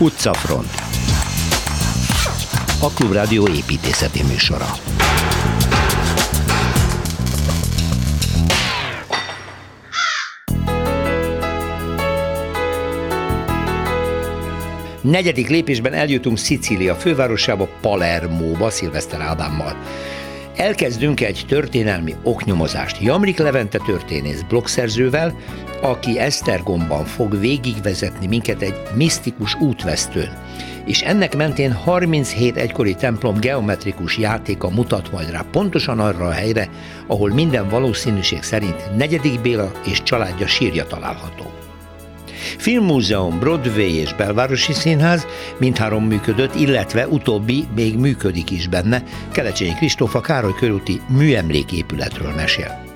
Utcafront A Klubrádió építészeti műsora Negyedik lépésben eljutunk Szicília fővárosába, Palermóba, Szilveszter Ádámmal. Elkezdünk egy történelmi oknyomozást Jamrik Levente történész blogszerzővel, aki Esztergomban fog végigvezetni minket egy misztikus útvesztőn. És ennek mentén 37 egykori templom geometrikus játéka mutat majd rá pontosan arra a helyre, ahol minden valószínűség szerint negyedik Béla és családja sírja található. Filmmúzeum, Broadway és Belvárosi Színház mindhárom működött, illetve utóbbi még működik is benne. Kelecsényi Kristófa Károly körúti műemléképületről mesél.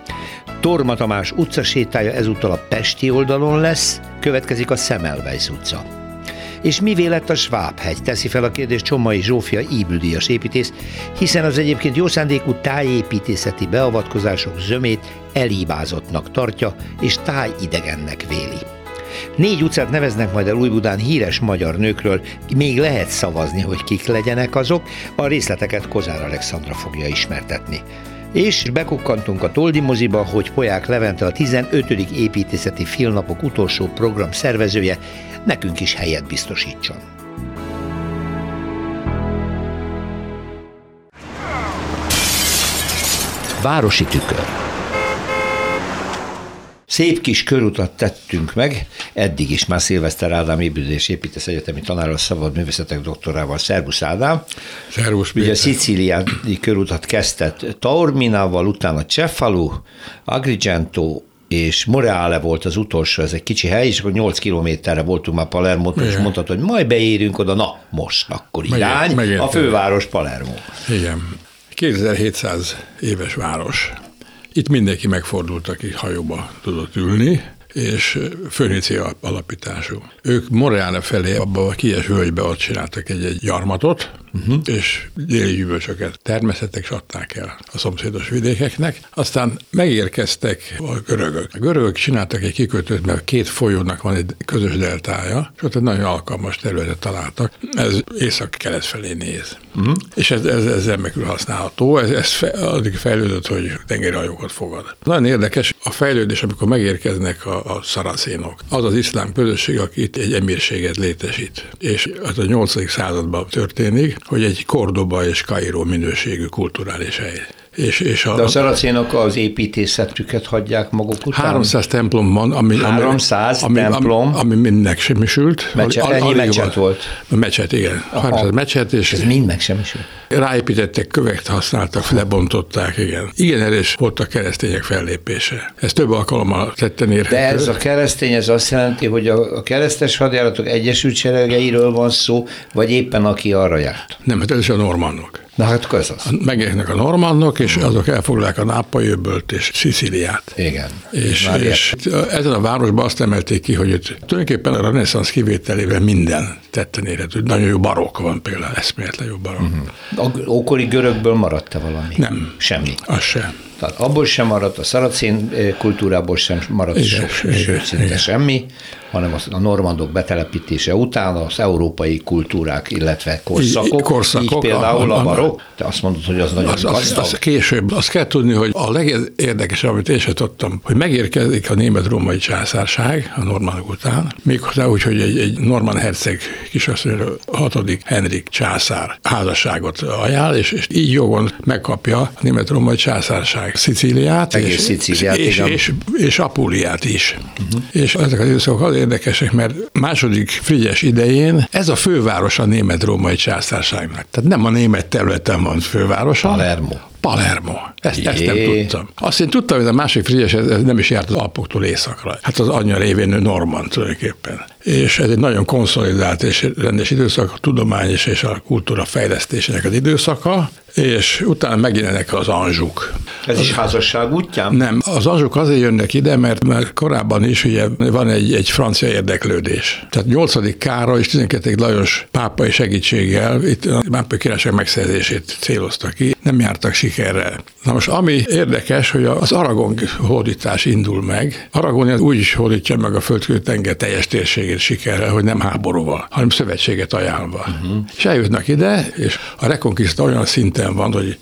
Torma Tamás utcasétája ezúttal a Pesti oldalon lesz, következik a Szemelweis utca. És mi lett a Svábhegy? Teszi fel a kérdést Csomai Zsófia íbüldíjas építész, hiszen az egyébként jó szándékú tájépítészeti beavatkozások zömét elhibázottnak tartja, és tájidegennek véli. Négy utcát neveznek majd el Újbudán híres magyar nőkről, még lehet szavazni, hogy kik legyenek azok, a részleteket Kozár Alexandra fogja ismertetni. És bekukkantunk a Toldi moziba, hogy Poják Levente a 15. építészeti filmnapok utolsó program szervezője nekünk is helyet biztosítson. Városi tükör Szép kis körutat tettünk meg, eddig is már Szilveszter Ádám építés építész egyetemi tanáról szabad művészetek doktorával. Szervusz Ádám! Szervusz Ugye a szicíliai körutat kezdett Taorminával, utána Cefalu, Agrigento, és Moreale volt az utolsó, ez egy kicsi hely, és akkor 8 kilométerre voltunk már Palermo, és mondtad, hogy majd beérünk oda, na most, akkor irány, megint, a főváros Palermo. Igen. 2700 éves város. Itt mindenki megfordult, aki hajóba tudott ülni, és Fönícia alapítású. Ők Moreána felé, abba a Kies völgybe ott csináltak egy-egy gyarmatot, uh-huh. és déli gyümölcsöket termesztettek, és adták el a szomszédos vidékeknek. Aztán megérkeztek a görögök. A görögök csináltak egy kikötőt, mert két folyónak van egy közös deltája, és ott egy nagyon alkalmas területet találtak. Ez észak-kelet felé néz. Uh-huh. És ez, ez, ez remekül használható. Ez, ez fe, addig fejlődött, hogy tengerhajókat fogad. Nagyon érdekes a fejlődés, amikor megérkeznek a, a szaracénok. Az az iszlám közösség, aki itt egy emírséget létesít. És az a 8. században történik, hogy egy Kordoba és Kairó minőségű kulturális hely. És, és a, De a szaracénok az építészetüket hagyják maguk után? 300 templom van, ami, 300 ami, templom? Ami, ami mind megsemmisült. Mecset, ennyi mecset volt? Mecset, igen. Aha. 300 mecset. És Ez mind megsemmisült? Ráépítettek követ, használtak, lebontották, igen. Igen erős volt a keresztények fellépése. Ez több alkalommal tetten érhető. De ez a keresztény, ez azt jelenti, hogy a, a keresztes hadjáratok egyesült seregeiről van szó, vagy éppen aki arra járt? Nem, hát ez is a normannok. Na hát az. Megérnek a normannok, és azok elfoglalják a nápai öbölt és Sziciliát. Igen. És, és ezen a városban azt emelték ki, hogy itt tulajdonképpen a reneszánsz kivételével minden tetten érhető. Nagyon jó barokk van például, eszméletlen jó barokk. Uh-huh. A ókori görögből maradt-e valami? Nem. Semmi. Az sem. Tehát abból sem maradt, a szaracén kultúrából sem maradt igen, sok, igen, szinte igen. semmi, hanem a normandok betelepítése után az európai kultúrák, illetve korszakok, korszakok így például a, a barokk, te azt mondod, hogy az nagyon az, gazdag. Az, az később, azt kell tudni, hogy a legérdekesebb, amit én sem tudtam, hogy megérkezik a német-római császárság a normandok után, méghozzá úgy, hogy egy, egy normand herceg kisasszonyra hatodik Henrik császár házasságot ajánl, és, és így jogon megkapja a német-római császárság Szicíliát, Egész és, Szicíliát, és, és, és, és Apúliát is. Uh-huh. És ezek az időszakok az érdekesek, mert második Frigyes idején ez a főváros a német-római császárságnak. Tehát nem a német területen van fővárosa. Palermo. Palermo. Ezt, ezt nem tudtam. Azt én tudtam, hogy a másik Frigyes nem is járt az Alpoktól északra. Hát az anyja révén Normand tulajdonképpen. És ez egy nagyon konszolidált és rendes időszak, a tudomány és a kultúra fejlesztésének az időszaka, és utána megjelennek az anzsuk. Ez is házasság útján? Nem, az anzsuk azért jönnek ide, mert már korábban is ugye van egy, egy francia érdeklődés. Tehát 8. Károly és 12. Lajos pápai segítséggel itt a pápai királyság megszerzését célozta ki. Nem jártak sikerrel. Na most ami érdekes, hogy az Aragon hódítás indul meg. Aragon úgy is hódítja meg a földközi tenger teljes térségét sikerrel, hogy nem háborúval, hanem szövetséget ajánlva. Uh-huh. És eljutnak ide, és a rekonkiszta olyan szinten van, hogy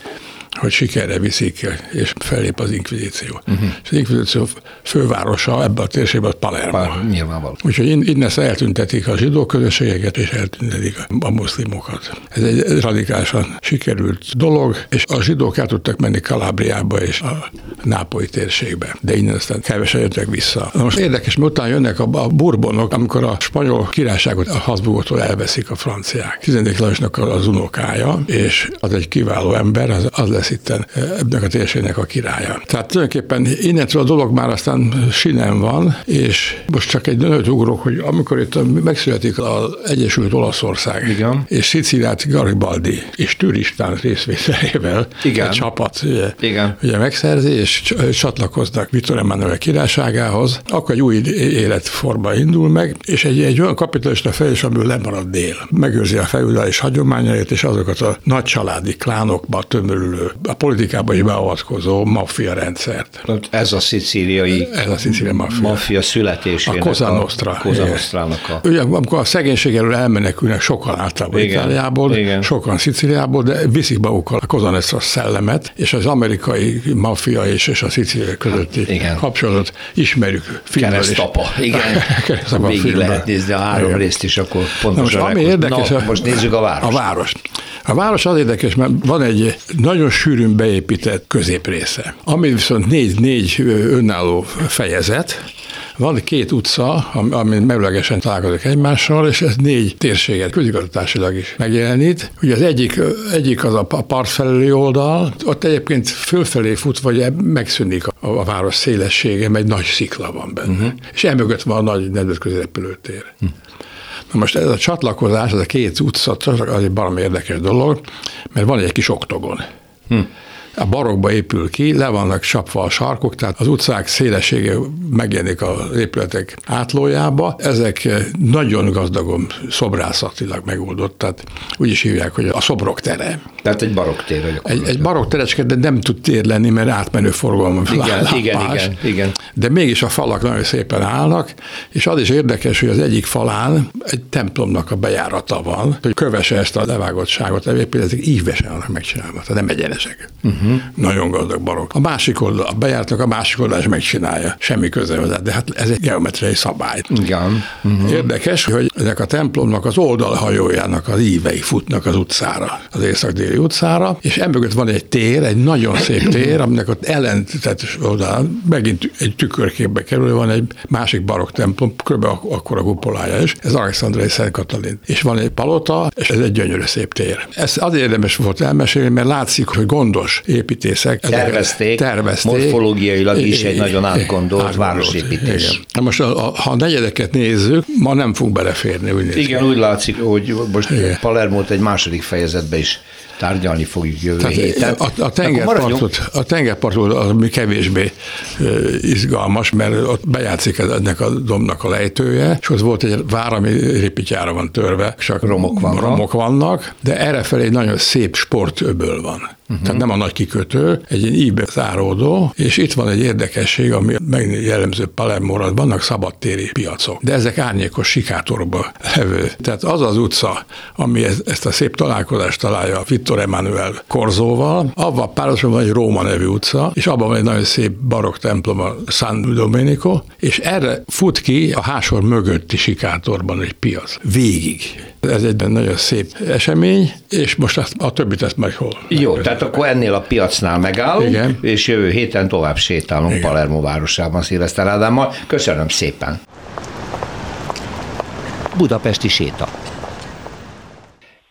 hogy sikerre viszik, és fellép az inkvizíció. Uh-huh. És az inkvizíció fővárosa ebben a térségben Palermo. Pár, nyilvánvaló. Úgyhogy innen eltüntetik a zsidó közösségeket, és eltüntetik a muszlimokat. Ez egy radikálisan sikerült dolog, és a zsidók el tudtak menni Kalábriába és a nápolyi térségbe, de innen aztán kevesen jöttek vissza. Na most érdekes, mert utána jönnek a, a burbonok, amikor a spanyol királyságot a Habsburgoktól elveszik a franciák. 10. Lajosnak az unokája, és az egy kiváló ember, az, az lesz itt ebben a térségnek a királya. Tehát tulajdonképpen innentől a dolog már aztán sinem van, és most csak egy nagyot ugrok, hogy amikor itt megszületik az Egyesült Olaszország, Igen. és Sziciliát Garibaldi és Türistán részvételével Igen. egy csapat ugye, Igen. ugye megszerzi, és csatlakoznak Viktor Emmanuel királyságához, akkor egy új életforma indul meg, és egy, egy olyan kapitalista fejlés, amiből lemarad dél. Megőrzi a feudális hagyományait, és azokat a nagy családi klánokba tömörülő a politikába is beavatkozó maffia rendszert. Ez a szicíliai ez a szicíliai maffia. maffia születésének. A Cosa Nostra. A Cosa Nostrának a... Ugye, amikor a szegénység elől elmenekülnek sokan általában igen, Itáliából, igen. sokan Szicíliából, de viszik magukkal a Cosa Nostra szellemet, és az amerikai maffia és, és a szicíliai közötti igen. kapcsolatot ismerjük filmből Keresztapa, igen. Keresztapa Végig filmből. lehet nézni a három igen. részt is, akkor pontosan. most, ami érdekes, Na, most nézzük a várost. A várost. A város az érdekes, mert van egy nagyon sűrűn beépített középrésze, ami viszont négy-négy önálló fejezet, van két utca, ami merőlegesen találkozik egymással, és ez négy térséget közigazgatásilag is megjelenít. Ugye az egyik, egyik az a part felüli oldal, ott egyébként fölfelé fut, vagy megszűnik a, a város szélessége, mert egy nagy szikla van benne. Uh-huh. És emögött van a nagy nemzetközi repülőtér. Uh-huh. Most ez a csatlakozás, ez a két utca, az egy baromi érdekes dolog, mert van egy kis oktogon. Hm a barokba épül ki, le vannak csapva a sarkok, tehát az utcák szélessége megjelenik a épületek átlójába. Ezek nagyon gazdagon szobrászatilag megoldott, tehát úgy is hívják, hogy a szobrok tere. Tehát egy tér. Egy, egy barokk terecske, de nem tud tér lenni, mert átmenő forgalom. Igen, lápás, igen, igen, igen. De mégis a falak nagyon szépen állnak, és az is érdekes, hogy az egyik falán egy templomnak a bejárata van, hogy kövesse ezt a levágottságot, ezek ívesen vannak megcsinálva, tehát nem egyenesek. Uh-huh. Nagyon gazdag barokk. A másik oldal, a bejártak, a másik oldal is megcsinálja, semmi köze hozzá, de hát ez egy geometriai szabály. Igen. Uh-huh. Érdekes, hogy ezek a templomnak az oldalhajójának az ívei futnak az utcára, az észak Déli utcára, és emögött van egy tér, egy nagyon szép tér, aminek ott ellentetes oldalán megint egy tükörképbe kerül, van egy másik barokk templom, kb. akkor a kupolája is, ez Alexandrai Szent Katalin. És van egy palota, és ez egy gyönyörű szép tér. Ez azért érdemes volt elmesélni, mert látszik, hogy gondos építészek. Tervezték, tervezték. morfológiailag is egy nagyon átgondolt városépítés. Igen. Na most, ha a negyedeket nézzük, ma nem fogunk beleférni. Úgy Igen, úgy látszik, hogy most Palermót egy második fejezetbe is tárgyalni fogjuk jövő Tehát héten. A, a, tengerpartot, a tengerpartot az mi kevésbé izgalmas, mert ott bejátszik ennek a domnak a lejtője, és az volt egy vár, ami ripityára van törve, csak romok vannak, romok vannak de errefelé egy nagyon szép sportöböl van. Uh-huh. Tehát nem a nagy kikötő, egy ilyen íbe záródó, és itt van egy érdekesség, ami meg jellemző Palermóra, vannak szabadtéri piacok, de ezek árnyékos sikátorba levő. Tehát az az utca, ami ezt a szép találkozást találja Vittor Emanuel Korzóval, abban párhuzamosan van egy Róma nevű utca, és abban van egy nagyon szép barokk templom, a San Domenico, és erre fut ki a hásor mögötti sikátorban egy piac. Végig. Ez egy nagyon szép esemény, és most a, a többit ezt majd hol. Jó, tehát akkor ennél a piacnál megállunk, Igen. és jövő héten tovább sétálunk Igen. Palermo városában Szilveszter Ádámmal. Köszönöm szépen! Budapesti séta.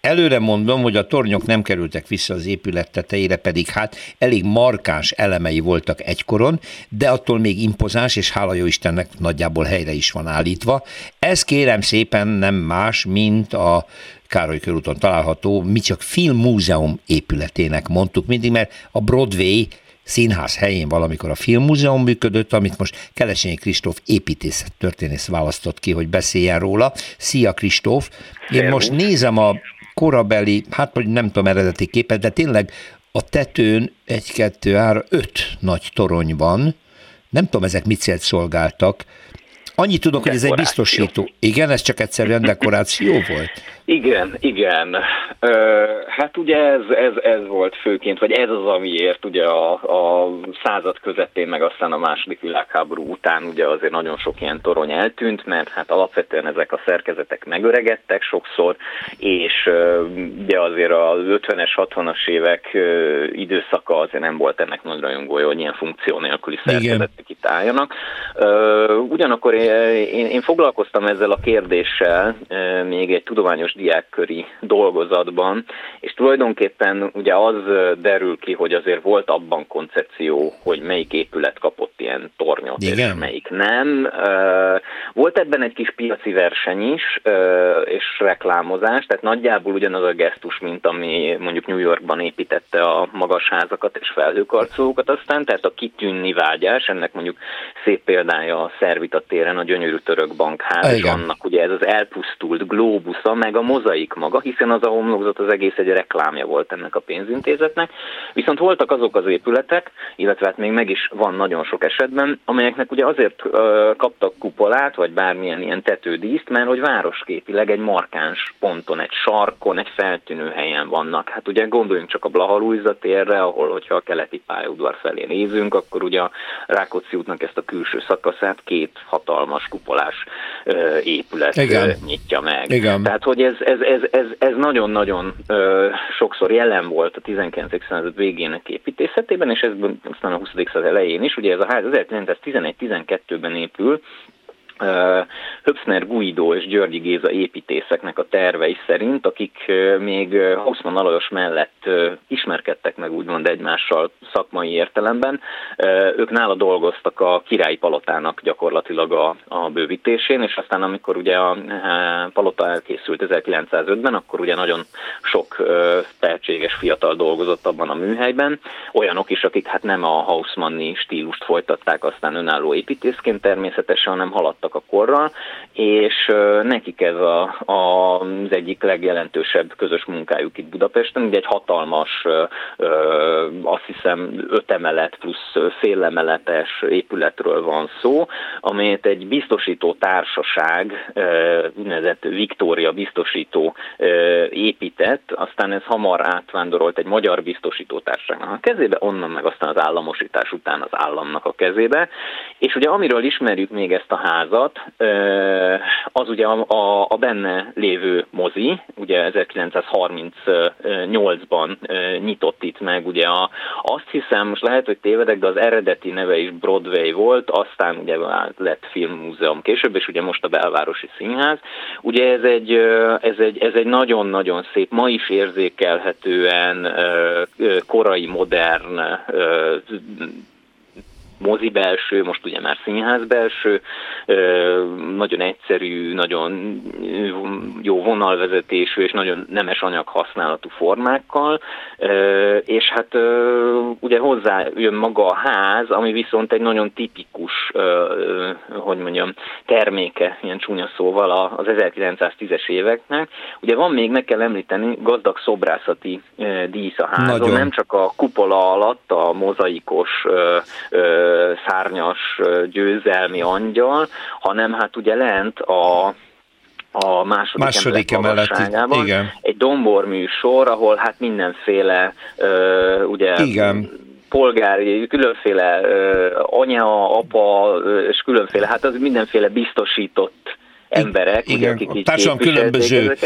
Előre mondom, hogy a tornyok nem kerültek vissza az épület tetejére, pedig hát elég markáns elemei voltak egykoron, de attól még impozáns, és hála jó Istennek nagyjából helyre is van állítva. Ez kérem szépen nem más, mint a Károly körúton található, mi csak filmmúzeum épületének mondtuk mindig, mert a Broadway színház helyén valamikor a filmmúzeum működött, amit most Kelesényi Kristóf építészet történész választott ki, hogy beszéljen róla. Szia Kristóf! Én most nézem a korabeli, hát hogy nem tudom eredeti képet, de tényleg a tetőn egy, kettő, három, öt nagy torony van, nem tudom, ezek mit célt szolgáltak, Annyit tudok, hogy ez egy biztosító. Igen, ez csak egyszerűen dekoráció volt? Igen, igen. Ö, hát ugye ez, ez, ez volt főként, vagy ez az, amiért ugye a, a század közepén, meg aztán a második világháború után ugye azért nagyon sok ilyen torony eltűnt, mert hát alapvetően ezek a szerkezetek megöregedtek sokszor, és ugye azért az 50-es, 60-as évek időszaka azért nem volt ennek nagy rajongója, hogy ilyen funkció nélküli szerkezetek itt álljanak. Ugyanakkor én, én foglalkoztam ezzel a kérdéssel még egy tudományos diákköri dolgozatban, és tulajdonképpen ugye az derül ki, hogy azért volt abban koncepció, hogy melyik épület kapott ilyen tornyot, Igen. és melyik nem. Volt ebben egy kis piaci verseny is, és reklámozás, tehát nagyjából ugyanaz a gesztus, mint ami mondjuk New Yorkban építette a magas házakat és felhőkarcolókat aztán, tehát a kitűnni vágyás, ennek mondjuk szép példája a Szervita téren a gyönyörű török bankház, és annak ugye ez az elpusztult glóbusza, meg a mozaik maga, hiszen az a homlokzat az egész egy reklámja volt ennek a pénzintézetnek. Viszont voltak azok az épületek, illetve hát még meg is van nagyon sok esetben, amelyeknek ugye azért ö, kaptak kupolát, vagy bármilyen ilyen tetődíszt, mert hogy városképileg egy markáns ponton, egy sarkon, egy feltűnő helyen vannak. Hát ugye gondoljunk csak a Blahalújza térre, ahol hogyha a keleti pályaudvar felé nézünk, akkor ugye a Rákóczi útnak ezt a külső szakaszát két hatalmas kupolás épület Igen. nyitja meg. Igen. Tehát, hogy ez, ez, ez, ez, ez nagyon-nagyon sokszor jelen volt a 19. század végének építészetében, és ez aztán a 20. század elején is. Ugye ez a ház 1911-12-ben épül, Höpfner Guido és Györgyi Géza építészeknek a tervei szerint, akik még Hausmann Alajos mellett ismerkedtek meg úgymond egymással szakmai értelemben, ők nála dolgoztak a királyi palotának gyakorlatilag a, a bővítésén, és aztán amikor ugye a palota elkészült 1905-ben, akkor ugye nagyon sok tehetséges fiatal dolgozott abban a műhelyben, olyanok is, akik hát nem a Hausmanni stílust folytatták aztán önálló építészként természetesen, hanem haladtak voltak a korral, és nekik ez a, a, az egyik legjelentősebb közös munkájuk itt Budapesten, ugye egy hatalmas, azt hiszem öt emelet plusz félemeletes épületről van szó, amelyet egy biztosító társaság, úgynevezett Viktória biztosító épített, aztán ez hamar átvándorolt egy magyar biztosító társaságnak a kezébe, onnan meg aztán az államosítás után az államnak a kezébe, és ugye amiről ismerjük még ezt a házat, sorozat, az ugye a, a, benne lévő mozi, ugye 1938-ban nyitott itt meg, ugye a, azt hiszem, most lehet, hogy tévedek, de az eredeti neve is Broadway volt, aztán ugye lett filmmúzeum később, és ugye most a Belvárosi Színház. Ugye ez egy, ez egy, ez egy nagyon-nagyon szép, ma is érzékelhetően korai, modern mozi belső, most ugye már színház belső, nagyon egyszerű, nagyon jó vonalvezetésű és nagyon nemes anyag használatú formákkal, és hát ugye hozzá jön maga a ház, ami viszont egy nagyon tipikus, hogy mondjam, terméke, ilyen csúnya szóval az 1910-es éveknek. Ugye van még, meg kell említeni, gazdag szobrászati dísz a házon, nagyon. nem csak a kupola alatt a mozaikos szárnyas győzelmi angyal, hanem hát ugye lent a a második, második emelet, igen. egy domborműsor, ahol hát mindenféle uh, ugye igen polgári, különféle uh, anya, apa, és különféle, hát az mindenféle biztosított emberek, Igen, ugye, akik a társadalom különböző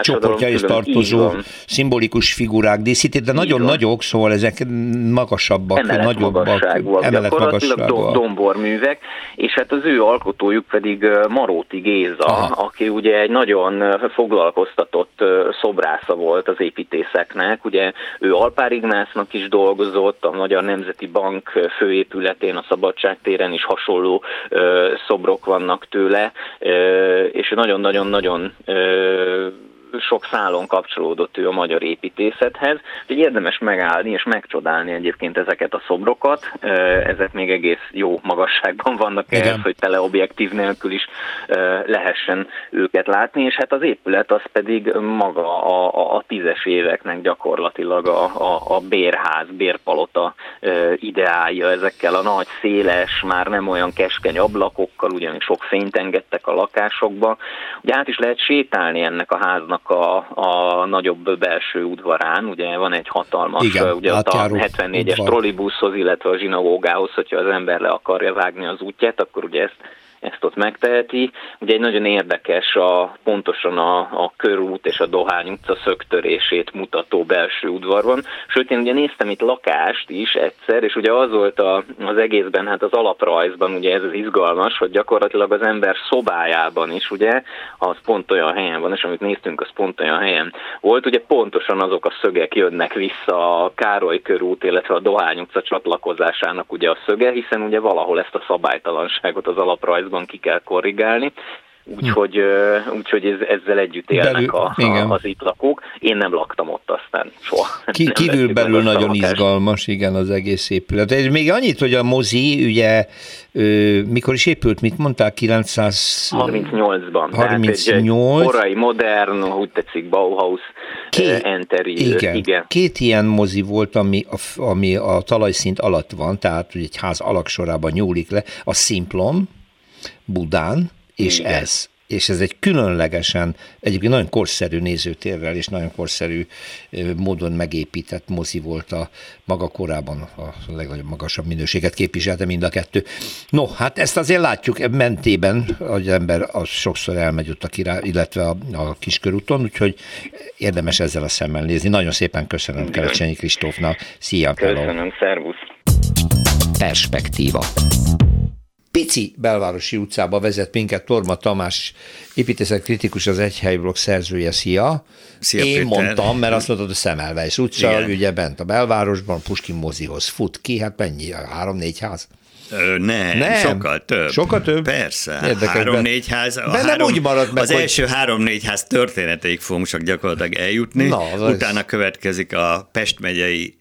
csoportjához tartozó szimbolikus figurák díszítik, de nagyon van. nagyok, szóval ezek magasabbak, emelet nagyobbak, magasságúak, emelet magasságúak. domborművek, és hát az ő alkotójuk pedig Maróti Géza, Aha. aki ugye egy nagyon foglalkoztatott szobrásza volt az építészeknek, ugye ő Alpár Ignásznak is dolgozott, a Magyar Nemzeti Bank főépületén, a Szabadságtéren is hasonló szobrok vannak tőle, és nagyon-nagyon-nagyon sok szálon kapcsolódott ő a magyar építészethez, hogy érdemes megállni és megcsodálni egyébként ezeket a szobrokat. Ezek még egész jó magasságban vannak Igen. ehhez, hogy teleobjektív nélkül is lehessen őket látni, és hát az épület az pedig maga a, a, a tízes éveknek gyakorlatilag a, a, a bérház, bérpalota ideálja ezekkel a nagy, széles, már nem olyan keskeny ablakokkal, ugyanis sok fényt engedtek a lakásokba. Ugye át is lehet sétálni ennek a háznak a, a nagyobb belső udvarán, ugye van egy hatalmas, Igen, ugye ott a 74-es trollibuszhoz, illetve a zsinagógához, hogyha az ember le akarja vágni az útját, akkor ugye ezt ezt ott megteheti. Ugye egy nagyon érdekes a pontosan a, a körút és a Dohány utca szöktörését mutató belső udvar van. Sőt, én ugye néztem itt lakást is egyszer, és ugye az volt a, az egészben, hát az alaprajzban, ugye ez az izgalmas, hogy gyakorlatilag az ember szobájában is, ugye, az pont olyan helyen van, és amit néztünk, az pont olyan helyen volt, ugye pontosan azok a szögek jönnek vissza a Károly körút, illetve a Dohány utca csatlakozásának ugye a szöge, hiszen ugye valahol ezt a szabálytalanságot az alaprajzban van ki kell korrigálni, úgyhogy, úgyhogy ez, ezzel együtt élnek a, a, az itt lakók. Én nem laktam ott aztán soha. Ki, kívül belül nagyon izgalmas, igen, az egész épület. Ez még annyit, hogy a mozi, ugye, mikor is épült, mit mondták, 938-ban. 38. korai, modern, úgy tetszik, Bauhaus Két, enteri. Igen, igen. Két ilyen mozi volt, ami a, ami a talajszint alatt van, tehát egy ház alaksorában nyúlik le, a Simplon, Budán, és Igen. ez. És ez egy különlegesen, egyébként nagyon korszerű nézőtérrel és nagyon korszerű módon megépített mozi volt a maga korában, a legnagyobb magasabb minőséget képviselte mind a kettő. No, hát ezt azért látjuk mentében, hogy ember az sokszor elmegy ott a király, illetve a, a kiskörúton, úgyhogy érdemes ezzel a szemmel nézni. Nagyon szépen köszönöm Kerecsényi Kristófnak. Szia, Köszönöm, szervusz. Perspektíva pici belvárosi utcába vezet minket Torma Tamás, építészet kritikus, az Egyhelyblokk szerzője. Szia! Szia Én Péter. mondtam, mert azt mondod, a Szemelweis utca, Igen. ugye bent a belvárosban, Puskin mozihoz fut ki, hát mennyi, három-négy ház? Ö, nem, nem, sokkal több. Sokkal több? Persze. Három-négy ház. De három, nem úgy marad meg, Az hogy... első három-négy ház történeteig fogunk csak gyakorlatilag eljutni. Na, Utána az... következik a Pest megyei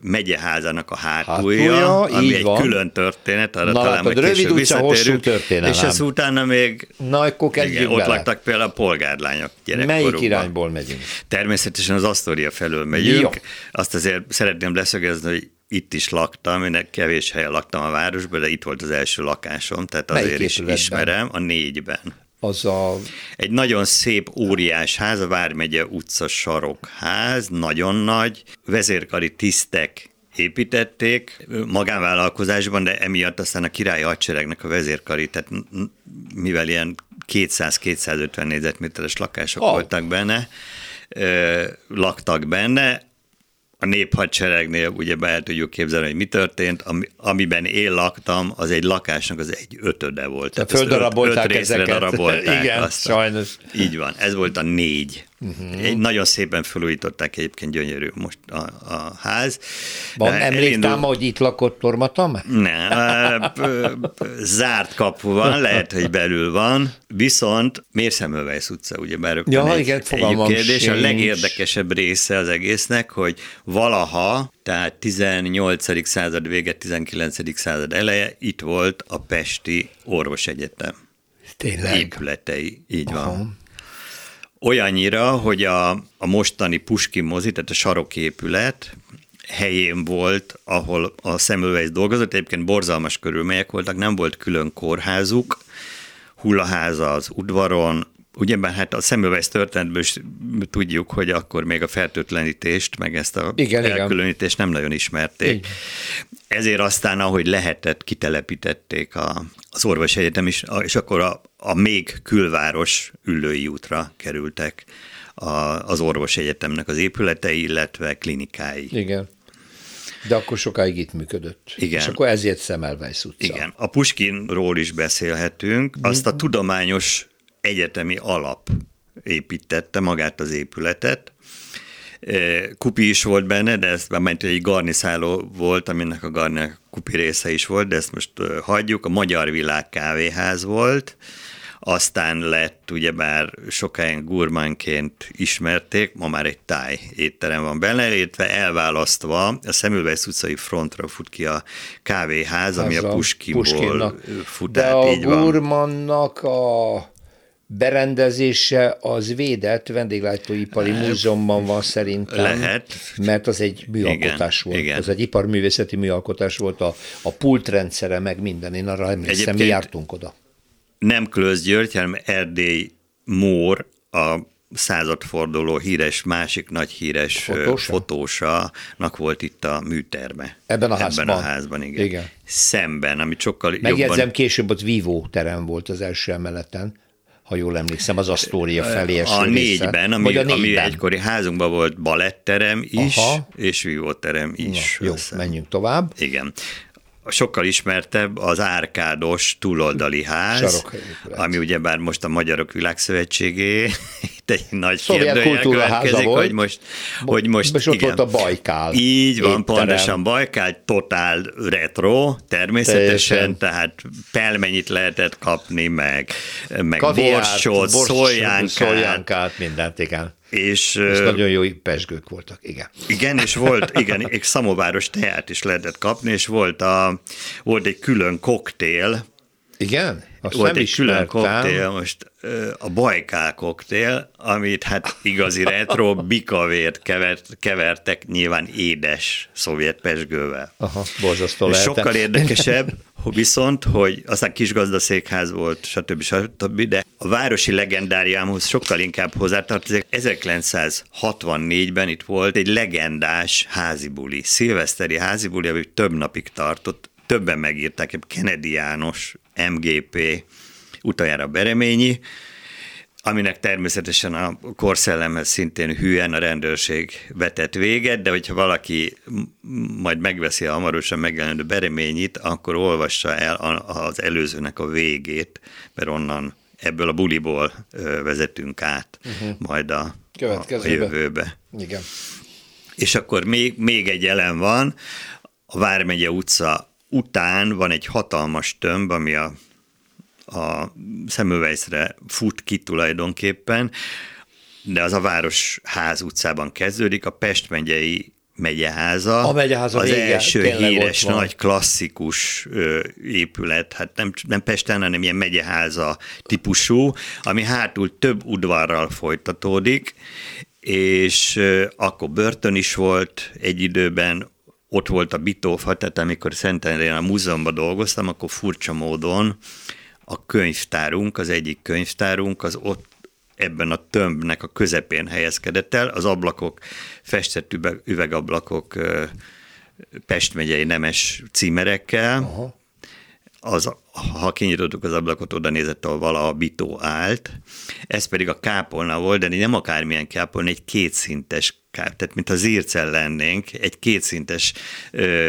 megyeházának a hátulja, hátulja ami egy van. külön történet, arra Na, talán majd rövid utca, hosszú történelem. És az utána még Na, akkor igen, ott laktak például a polgárlányok gyerekkorukban. Melyik irányból megyünk? Természetesen az Asztória felől megyünk. Jó. Azt azért szeretném leszögezni, hogy itt is laktam, én kevés helyen laktam a városban, de itt volt az első lakásom, tehát Melyik azért is ismerem, a négyben az a... Egy nagyon szép, óriás ház, a Vármegye utca sarokház, nagyon nagy, vezérkari tisztek építették magánvállalkozásban, de emiatt aztán a királyi hadseregnek a vezérkari, tehát mivel ilyen 200-250 négyzetméteres lakások oh. voltak benne, laktak benne, a néphadseregnél ugye be el tudjuk képzelni, hogy mi történt. Ami, amiben én laktam, az egy lakásnak az egy ötöde volt. Tehát földarabolták öt, öt ezeket. darabolták. Igen, azt sajnos. Így van, ez volt a négy. Uh-huh. Nagyon szépen felújították egyébként gyönyörű most a, a ház. Van emlékszem, hogy itt lakott Tormatam? Nem, zárt kapu van, lehet, hogy belül van, viszont miért Szemölvejsz utca, ugye bár ja, egy, igen, egy kérdés. Sincs. A legérdekesebb része az egésznek, hogy valaha, tehát 18. század vége, 19. század eleje, itt volt a Pesti Orvosegyetem. Tényleg? Épületei, így Aha. van. Olyannyira, hogy a, a mostani Puskin mozi, tehát a saroképület helyén volt, ahol a Semmelweis dolgozott, egyébként borzalmas körülmények voltak, nem volt külön kórházuk, hullaháza az udvaron, Ugyebben hát a Semmelweis történetből is tudjuk, hogy akkor még a fertőtlenítést, meg ezt a igen, elkülönítést igen. nem nagyon ismerték. Igen. Ezért aztán, ahogy lehetett, kitelepítették a, az orvosegyetem is, és akkor a, a még külváros ülői útra kerültek a, az orvosegyetemnek az épületei, illetve klinikái. Igen. De akkor sokáig itt működött. Igen. És akkor ezért Szemelweis utca. Igen. A Puskinról is beszélhetünk. Azt a tudományos egyetemi alap építette magát az épületet. Kupi is volt benne, de ezt már egy garniszáló volt, aminek a garni kupi része is volt, de ezt most hagyjuk. A Magyar Világ kávéház volt, aztán lett ugyebár sokáig gurmánként ismerték, ma már egy táj étterem van benne, illetve elválasztva a Szemülvesz utcai frontra fut ki a kávéház, ami a Puskinból fut De át, a gurmannak a berendezése az védett vendéglátóipari múzeumban van szerintem. Lehet. Mert az egy műalkotás igen, volt. Igen. Az egy iparművészeti műalkotás volt, a, a pultrendszere, meg minden. Én arra emlékszem, mi jártunk oda. Nem Klőz György, hanem Erdély Mór, a századforduló híres, másik nagy híres fotósa? fotósanak volt itt a műterme. Ebben a házban? Ebben a házban, igen. igen. Szemben, ami sokkal Megjegyzem, jobban... később ott Vivo terem volt az első emeleten ha jól emlékszem, az Asztória felé eső A négyben, ami, a négyben. ami egykori házunkban volt baletterem is, Aha. és vívóterem is. Na, jó, menjünk tovább. Igen sokkal ismertebb az árkádos túloldali ház, ami ugyebár most a Magyarok Világszövetségé, itt egy nagy kérdőjel következik, volt. hogy most, hogy most és igen, ott volt a Bajkál. Így van, étterem. pontosan Bajkál, totál retro, természetesen, Teljesen. tehát pelmenyit lehetett kapni, meg, meg Kaviárt, borsot, bors, szólyánkát. Szólyánkát, mindent, igen. És, és nagyon jó pesgők voltak, igen. Igen, és volt, igen, egy szamováros teát is lehetett kapni, és volt, a, volt egy külön koktél. Igen? Azt volt egy ismertem. külön koktél, most a bajkál koktél, amit hát igazi retro bikavért kevert, kevertek nyilván édes szovjet pesgővel. Aha, borzasztó Sokkal érdekesebb, viszont, hogy aztán kis gazdaszékház volt, stb. stb., de a városi legendáriámhoz sokkal inkább hozzátartozik. 1964-ben itt volt egy legendás házibuli, szilveszteri házibuli, ami több napig tartott, többen megírták, Kennedy János, MGP, utoljára Bereményi, aminek természetesen a korszellemhez szintén hülyen a rendőrség vetett véget, de hogyha valaki majd megveszi a hamarosan megjelenő bereményit, akkor olvassa el az előzőnek a végét, mert onnan ebből a buliból vezetünk át uh-huh. majd a, a jövőbe. Igen. És akkor még, még egy elem van, a Vármegye utca után van egy hatalmas tömb, ami a a Semmelweisre fut ki tulajdonképpen, de az a Városház utcában kezdődik, a Pest megyei megyeháza. A megyeháza az vége, első híres, nagy klasszikus ö, épület, hát nem, nem Pesten, hanem ilyen megyeháza típusú, ami hátul több udvarral folytatódik, és ö, akkor börtön is volt egy időben, ott volt a Bitófa, tehát amikor Szentendrén a múzeumban dolgoztam, akkor furcsa módon a könyvtárunk, az egyik könyvtárunk, az ott ebben a tömbnek a közepén helyezkedett el, az ablakok, festett üvegablakok Pest megyei nemes címerekkel, Aha. az, ha kinyitottuk az ablakot, oda nézett, ahol vala a bitó állt. Ez pedig a kápolna volt, de nem akármilyen kápolna, egy kétszintes tehát mint a zírcel lennénk, egy kétszintes,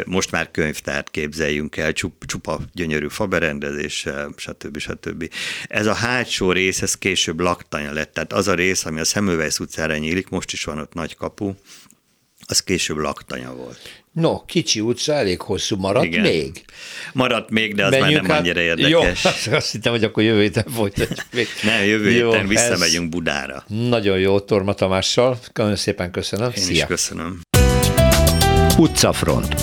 most már könyvtárt képzeljünk el, csupa gyönyörű faberendezéssel, stb. stb. Ez a hátsó rész, ez később laktanya lett, tehát az a rész, ami a Szemülvejsz utcára nyílik, most is van ott nagy kapu, az később laktanya volt. No, kicsi utca, elég hosszú, maradt Igen. még? Maradt még, de az Menjünk már nem hát, annyira érdekes. Jó, azt hittem, hogy akkor jövő héten folytatjuk még. nem, jövő jó, héten visszamegyünk Budára. Nagyon jó, Torma Tamással. Nagyon szépen köszönöm. Én Szia. is köszönöm. Utcafront.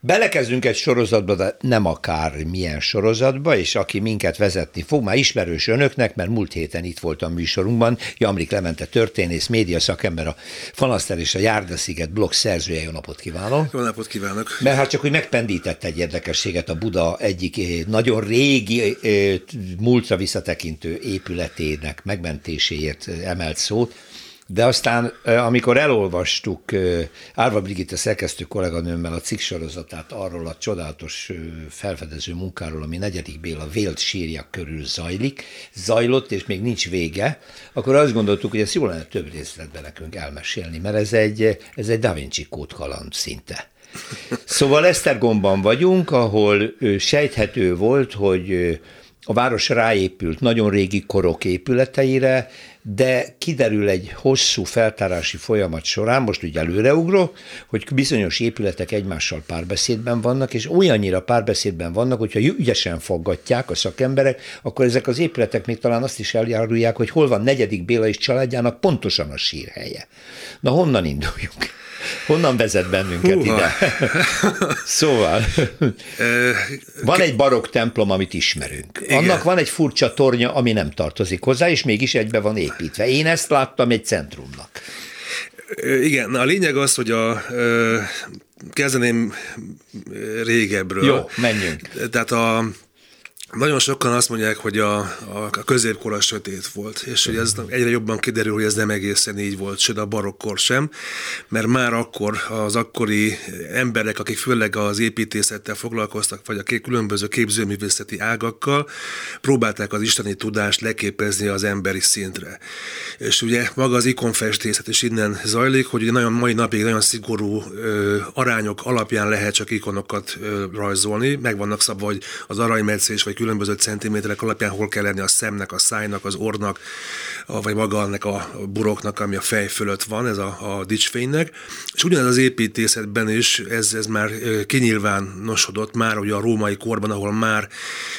Belekezdünk egy sorozatba, de nem akár milyen sorozatba, és aki minket vezetni fog, már ismerős önöknek, mert múlt héten itt volt a műsorunkban, Jamrik Lemente történész, média szakember, a Fanaszter és a Járdasziget blog szerzője. Jó napot kívánok! Jó napot kívánok! Mert hát csak, hogy megpendített egy érdekességet a Buda egyik eh, nagyon régi, eh, múltra visszatekintő épületének megmentéséért emelt szót, de aztán, amikor elolvastuk Árva Brigitte szerkesztő kolléganőmmel a cikk sorozatát arról a csodálatos felfedező munkáról, ami negyedik Béla vélt sírjak körül zajlik, zajlott, és még nincs vége, akkor azt gondoltuk, hogy ezt jó lenne több részletben nekünk elmesélni, mert ez egy, ez egy Da Vinci kód kaland szinte. Szóval Esztergomban vagyunk, ahol sejthető volt, hogy a város ráépült nagyon régi korok épületeire, de kiderül egy hosszú feltárási folyamat során, most ugye előreugrok, hogy bizonyos épületek egymással párbeszédben vannak, és olyannyira párbeszédben vannak, hogyha ügyesen foggatják a szakemberek, akkor ezek az épületek még talán azt is eljárulják, hogy hol van negyedik Béla és családjának pontosan a sírhelye. Na honnan induljunk? Honnan vezet bennünket Húha. ide? szóval, van egy barokk templom, amit ismerünk. Igen. Annak van egy furcsa tornya, ami nem tartozik hozzá, és mégis egybe van építve. Én ezt láttam egy centrumnak. Igen, a lényeg az, hogy a kezdeném régebről. Jó, menjünk. Tehát a nagyon sokan azt mondják, hogy a, a, a középkor a sötét volt, és hogy ez egyre jobban kiderül, hogy ez nem egészen így volt, sőt a barokkor sem, mert már akkor az akkori emberek, akik főleg az építészettel foglalkoztak, vagy a különböző képzőművészeti ágakkal, próbálták az isteni tudást leképezni az emberi szintre. És ugye maga az ikonfestészet is innen zajlik, hogy nagyon mai napig nagyon szigorú ö, arányok alapján lehet csak ikonokat ö, rajzolni, meg vannak szabva, hogy az aranymetszés vagy különböző centiméterek alapján hol kell lenni a szemnek, a szájnak, az ornak, vagy maga annak a buroknak, ami a fej fölött van, ez a, a dicsfénynek. És ugyanez az építészetben is ez, ez már kinyilvánosodott már ugye a római korban, ahol már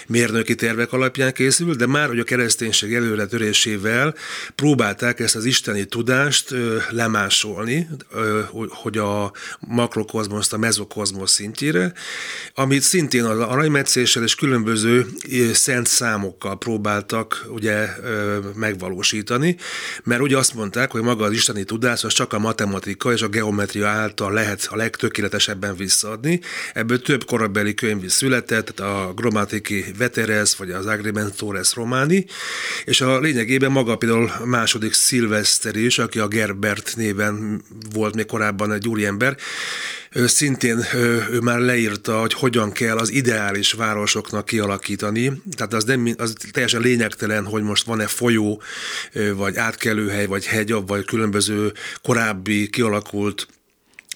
mérnöki tervek alapján készült, de már hogy a kereszténység előre törésével próbálták ezt az isteni tudást lemásolni, hogy a makrokozmoszt a mezokozmosz szintjére, amit szintén az aranymetszéssel és különböző szent számokkal próbáltak ugye megvalósítani, mert ugye azt mondták, hogy maga az isteni tudás az csak a matematika és a geometria által lehet a legtökéletesebben visszaadni. Ebből több korabeli könyv is született, a Grammatiki Veteres, vagy az Agrimentores Romani, és a lényegében maga például második Szilveszter is, aki a Gerbert néven volt még korábban egy úriember, szintén ő már leírta, hogy hogyan kell az ideális városoknak kialakítani. Tehát az, nem, az teljesen lényegtelen, hogy most van-e folyó, vagy átkelőhely, vagy hegy, vagy különböző korábbi kialakult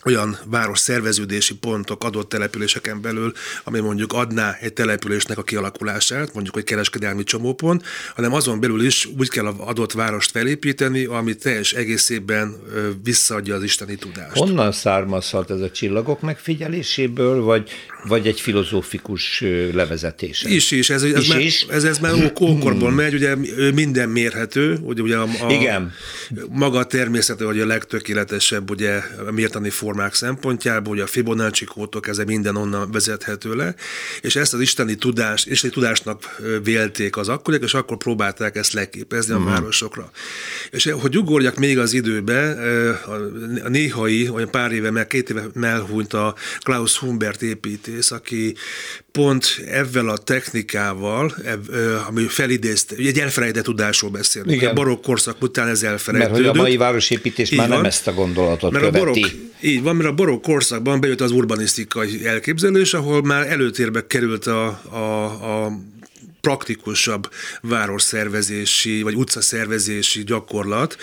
olyan város szerveződési pontok adott településeken belül, ami mondjuk adná egy településnek a kialakulását, mondjuk egy kereskedelmi csomópont, hanem azon belül is úgy kell az adott várost felépíteni, ami teljes egészében visszaadja az isteni tudást. Honnan származhat ez a csillagok megfigyeléséből, vagy, vagy egy filozófikus levezetés? Is, is. Ez, ez, is, már, is? ez, ez már ókorból megy, ugye minden mérhető, ugye, ugye a, a, Igen. maga a természete, hogy a legtökéletesebb ugye a mértani forma formák szempontjából, hogy a Fibonacci kótok, ez minden onnan vezethető le, és ezt az isteni tudást, egy tudásnak vélték az akkoriak, és akkor próbálták ezt leképezni uh-huh. a mhm. városokra. És hogy ugorjak még az időbe, a néhai, olyan pár éve, meg két éve melhúnyt a Klaus Humbert építész, aki pont ezzel a technikával, ami felidézte, ugye egy elfelejtett tudásról beszélünk. Igen. A barokk korszak után ez elfelejtődött. Mert hogy a mai városépítés már van. nem ezt a gondolatot mert követi. A barokk, így van, mert a barokk korszakban bejött az urbanisztikai elképzelés, ahol már előtérbe került a, a, a praktikusabb városszervezési vagy utcaszervezési gyakorlat,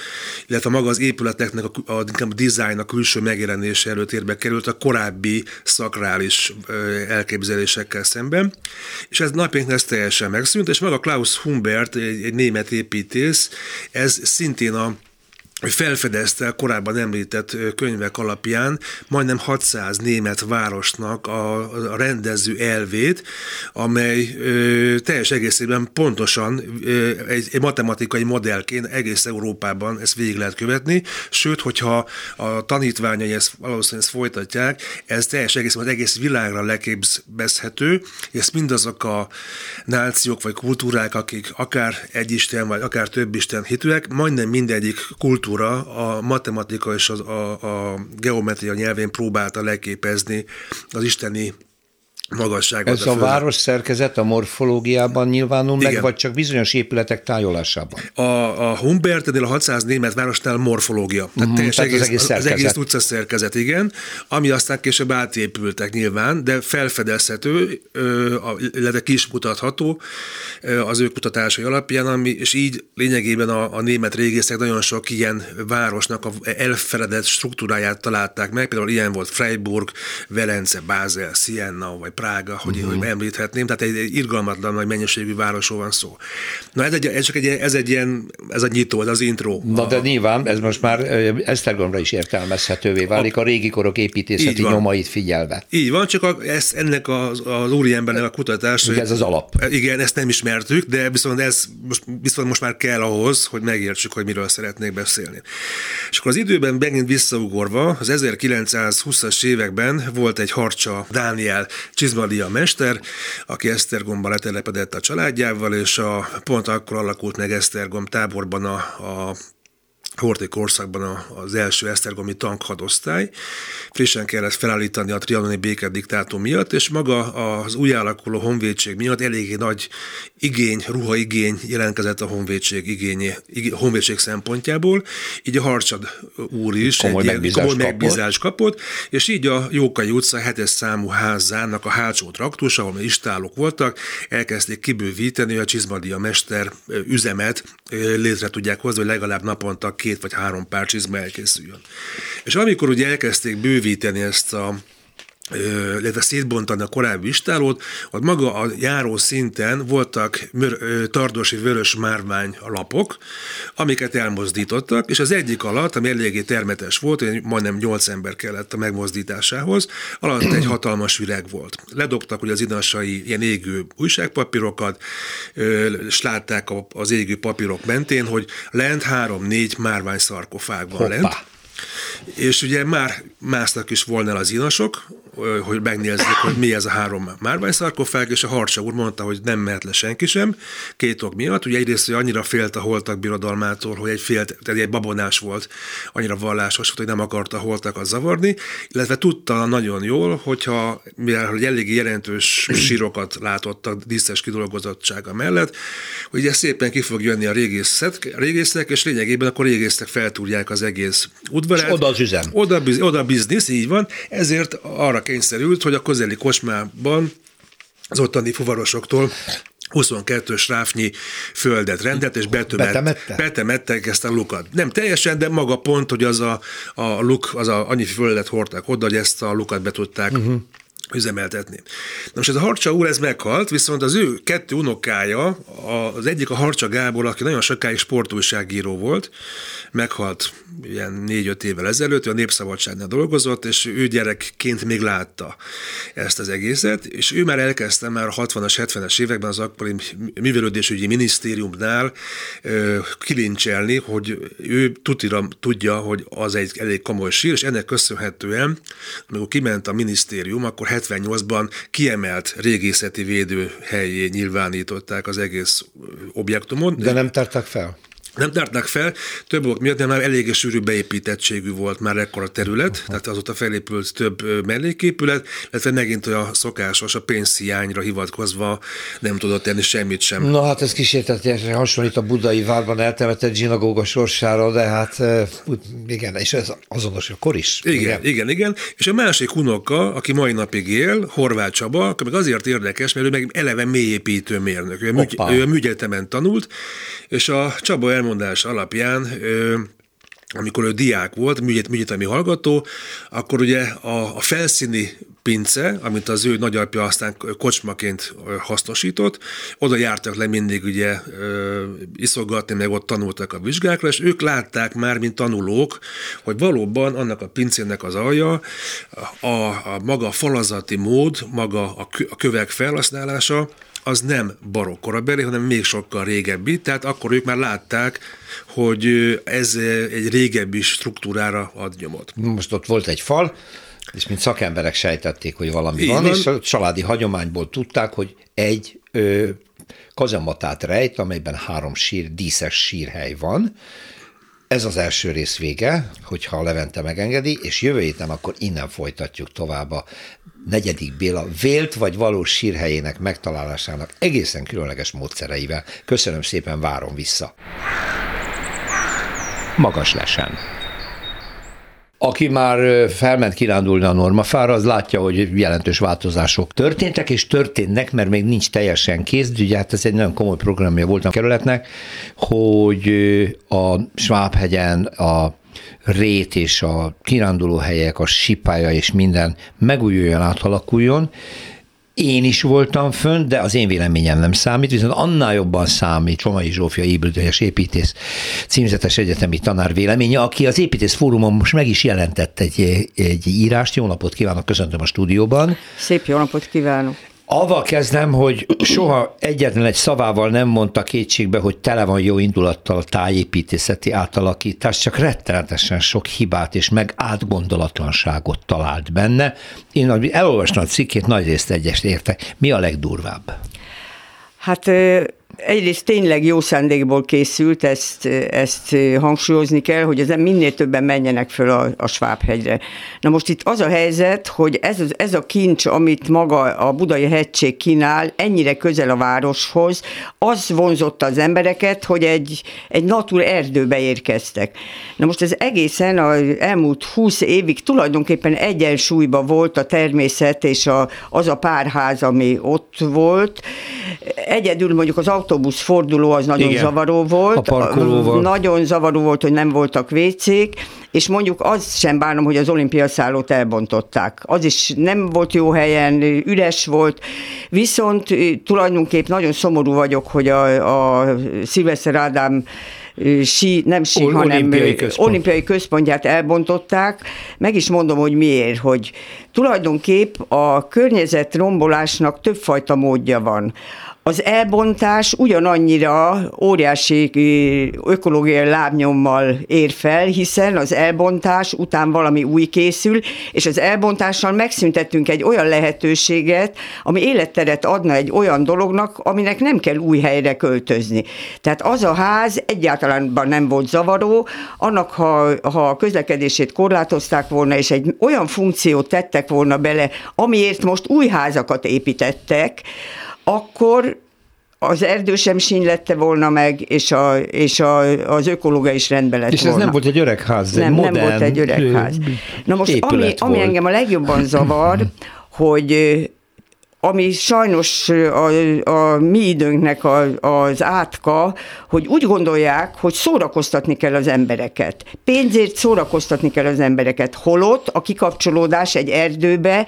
illetve maga az épületeknek a, a, a design, a külső megjelenése előtérbe került a korábbi szakrális elképzelésekkel szemben, és ez napjainkban ez teljesen megszűnt, és maga Klaus Humbert, egy, egy német építész, ez szintén a felfedezte a korábban említett könyvek alapján majdnem 600 német városnak a, rendező elvét, amely teljes egészében pontosan egy, matematikai modellként egész Európában ezt végig lehet követni, sőt, hogyha a tanítványai ezt valószínűleg ezt folytatják, ez teljes egészében az egész világra leképzhető, és mindazok a nációk vagy kultúrák, akik akár egy isten, vagy akár több isten hitűek, majdnem mindegyik kultúra kultúra a matematika és az, a, a geometria nyelvén próbálta leképezni az isteni magasságot. Ez a, a város szerkezet a morfológiában nyilvánul Igen. meg, vagy csak bizonyos épületek tájolásában? A, a Humbertnél a 600 német városnál morfológia. Tehát, uh-huh, tehát egész, az egész szerkezet. Az egész utca szerkezet, igen. Ami aztán később átépültek nyilván, de felfedezhető, illetve ki is mutatható. az ő kutatásai alapján, ami, és így lényegében a, a német régészek nagyon sok ilyen városnak a elfeledett struktúráját találták meg, például ilyen volt Freiburg, Velence, Basel, Siena vagy Prága, hogy, uh-huh. hogy említhetném, tehát egy, egy irgalmatlan nagy mennyiségű városról van szó. Na ez, egy, ez csak egy, ez egy ilyen, ez a nyitó, ez az intro. Na de nyilván ez most már Esztergomra is értelmezhetővé válik a, a régi korok építészeti nyomait figyelve. Így van, csak a, ez, ennek az, az úriembernek a kutatás. Igen, ez az alap. Igen, ezt nem ismertük, de viszont ez most, viszont most már kell ahhoz, hogy megértsük, hogy miről szeretnék beszélni. És akkor az időben megint visszaugorva, az 1920-as években volt egy harcsa Dániel Csizmadia mester, aki Esztergomba letelepedett a családjával, és a, pont akkor alakult meg Esztergom táborban a, a Horti korszakban az első esztergomi tankhadosztály. Frissen kellett felállítani a trianoni békediktátum miatt, és maga az új alakuló honvédség miatt eléggé nagy igény, ruhaigény jelentkezett a honvédség, igényé, honvédség szempontjából. Így a Harcsad úr is komoly, egy megbízás, komoly megbízás kapott. kapott, és így a Jókai utca 7 számú házának a hátsó traktus, ahol istálok voltak, elkezdték kibővíteni, hogy a Csizmadia mester üzemet létre tudják hozni, hogy legalább naponta két vagy három pár csizma elkészüljön. És amikor ugye elkezdték bővíteni ezt a illetve szétbontani a korábbi istálót, ott maga a járó szinten voltak tardosi vörös márvány lapok, amiket elmozdítottak, és az egyik alatt, ami eléggé termetes volt, hogy majdnem nyolc ember kellett a megmozdításához, alatt egy hatalmas üreg volt. Ledobtak ugye az inasai ilyen égő újságpapírokat, és látták az égő papírok mentén, hogy lent három-négy márvány szarkofág van Hoppá. lent, és ugye már másznak is volna az inasok, hogy megnézzék, hogy mi ez a három márványszarkofág, és a Harcsa úr mondta, hogy nem mehet le senki sem, két ok miatt. Ugye egyrészt, hogy annyira félt a holtak birodalmától, hogy egy félt, tehát egy babonás volt, annyira vallásos volt, hogy nem akarta a holtakat zavarni, illetve tudta nagyon jól, hogyha, mivel hogy eléggé jelentős sírokat látottak díszes kidolgozottsága mellett, hogy ugye szépen ki fog jönni a régészet, régészek, és lényegében akkor régészek feltúrják az egész udvarát. És oda az üzem. Oda, oda biznisz, így van. Ezért arra kényszerült, hogy a közeli kocsmában az ottani fuvarosoktól 22 ráfnyi földet rendelt, és betemette? betemettek ezt a lukat. Nem teljesen, de maga pont, hogy az a, a luk, az a, annyi földet hordták oda, hogy ezt a lukat be tudták uh-huh üzemeltetni. Na most ez a Harcsa úr, ez meghalt, viszont az ő kettő unokája, az egyik a Harcsa Gábor, aki nagyon sokáig sportújságíró volt, meghalt ilyen négy-öt évvel ezelőtt, ő a Népszabadságnál dolgozott, és ő gyerekként még látta ezt az egészet, és ő már elkezdte már a 60-as, 70-es években az akkori művelődésügyi minisztériumnál ö, kilincselni, hogy ő tutira tudja, hogy az egy elég komoly sír, és ennek köszönhetően, amikor kiment a minisztérium, akkor 78-ban kiemelt régészeti védőhelyé nyilvánították az egész objektumot. De nem tárták fel? Nem tárták fel, több ok miatt, de már eléggé sűrű beépítettségű volt már ekkora terület, uh-huh. tehát azóta felépült több melléképület, illetve megint olyan szokásos, a pénzhiányra hivatkozva nem tudott tenni semmit sem. Na hát ez kísértetesen hasonlít a budai várban eltemetett zsinagóga sorsára, de hát igen, és ez azonos akkor is. Igen, igen, igen, igen. És a másik unoka, aki mai napig él, Horváth Csaba, meg azért érdekes, mert ő meg eleve mélyépítő mérnök. Ő, műgy, ő a műgyetemen tanult, és a Csaba elmondás alapján amikor ő diák volt, műgyet, műgyetemi hallgató, akkor ugye a, a felszíni pince, amit az ő nagyapja aztán kocsmaként hasznosított, oda jártak le mindig ugye iszogatni, meg ott tanultak a vizsgákra, és ők látták már, mint tanulók, hogy valóban annak a pincének az alja, a, a maga falazati mód, maga a kövek felhasználása, az nem barokk korabeli, hanem még sokkal régebbi, tehát akkor ők már látták, hogy ez egy régebbi struktúrára ad nyomot. Most ott volt egy fal, és mint szakemberek sejtették, hogy valami van, van, és a családi hagyományból tudták, hogy egy ö, kazematát rejt, amelyben három sír, díszes sírhely van, ez az első rész vége, hogyha a Levente megengedi, és jövő héten akkor innen folytatjuk tovább a negyedik Béla vélt vagy valós sírhelyének megtalálásának egészen különleges módszereivel. Köszönöm szépen, várom vissza. Magas lesen. Aki már felment kirándulni a normafára, az látja, hogy jelentős változások történtek, és történnek, mert még nincs teljesen kész, ugye hát ez egy nagyon komoly programja volt a kerületnek, hogy a Svábhegyen a rét és a kirándulóhelyek, a sipája és minden megújuljon, átalakuljon, én is voltam fönn, de az én véleményem nem számít, viszont annál jobban számít Csomai Zsófia Ébüldőjes építész címzetes egyetemi tanár véleménye, aki az építész fórumon most meg is jelentett egy, egy írást. Jó napot kívánok, köszöntöm a stúdióban. Szép jó napot kívánok. Avval kezdem, hogy soha egyetlen egy szavával nem mondta kétségbe, hogy tele van jó indulattal a tájépítészeti átalakítás, csak rettenetesen sok hibát és meg átgondolatlanságot talált benne. Én elolvastam a cikkét, nagyrészt egyest értek. Mi a legdurvább? Hát egyrészt tényleg jó szándékból készült, ezt, ezt hangsúlyozni kell, hogy ezen minél többen menjenek föl a, a Svábhegyre. Na most itt az a helyzet, hogy ez, ez a kincs, amit maga a Budai hegység kínál, ennyire közel a városhoz, az vonzotta az embereket, hogy egy, egy natur erdőbe érkeztek. Na most ez egészen az elmúlt húsz évig tulajdonképpen egyensúlyban volt a természet és a, az a párház, ami ott volt. Egyedül mondjuk az autó autóbusz forduló az nagyon Igen, zavaró volt. A parkolóval. Nagyon zavaró volt, hogy nem voltak vécék, és mondjuk az sem bánom, hogy az olimpia szállót elbontották. Az is nem volt jó helyen, üres volt, viszont tulajdonképp nagyon szomorú vagyok, hogy a, a Szilveszter Ádám sí, nem sí, Ol- hanem olimpiai, központ. olimpiai központját elbontották. Meg is mondom, hogy miért, hogy tulajdonképp a környezet rombolásnak többfajta módja van. Az elbontás ugyanannyira óriási ökológiai lábnyommal ér fel, hiszen az elbontás után valami új készül, és az elbontással megszüntettünk egy olyan lehetőséget, ami életteret adna egy olyan dolognak, aminek nem kell új helyre költözni. Tehát az a ház egyáltalán nem volt zavaró, annak, ha, ha a közlekedését korlátozták volna, és egy olyan funkciót tettek volna bele, amiért most új házakat építettek, akkor az erdő sem sínlette volna meg, és, a, és a, az ökológia is rendben lett És volna. ez nem volt egy öreg ház, nem, modern nem volt egy öreg ház. Na most, ami, ami engem a legjobban zavar, hogy ami sajnos a, a mi időnknek a, az átka, hogy úgy gondolják, hogy szórakoztatni kell az embereket. Pénzért szórakoztatni kell az embereket. Holott a kikapcsolódás egy erdőbe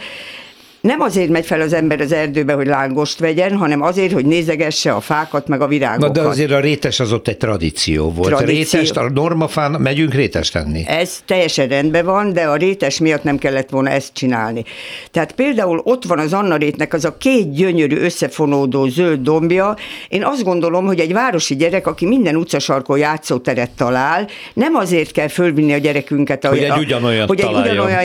nem azért megy fel az ember az erdőbe, hogy lángost vegyen, hanem azért, hogy nézegesse a fákat, meg a virágokat. Na de azért a rétes az ott egy tradíció volt. Tradíció. A rétest, a normafán megyünk rétes tenni. Ez teljesen rendben van, de a rétes miatt nem kellett volna ezt csinálni. Tehát például ott van az Anna rétnek az a két gyönyörű összefonódó zöld dombja. Én azt gondolom, hogy egy városi gyerek, aki minden utcasarkon játszóteret talál, nem azért kell fölvinni a gyerekünket, hogy egy ugyanolyan hogy egy ugyanolyan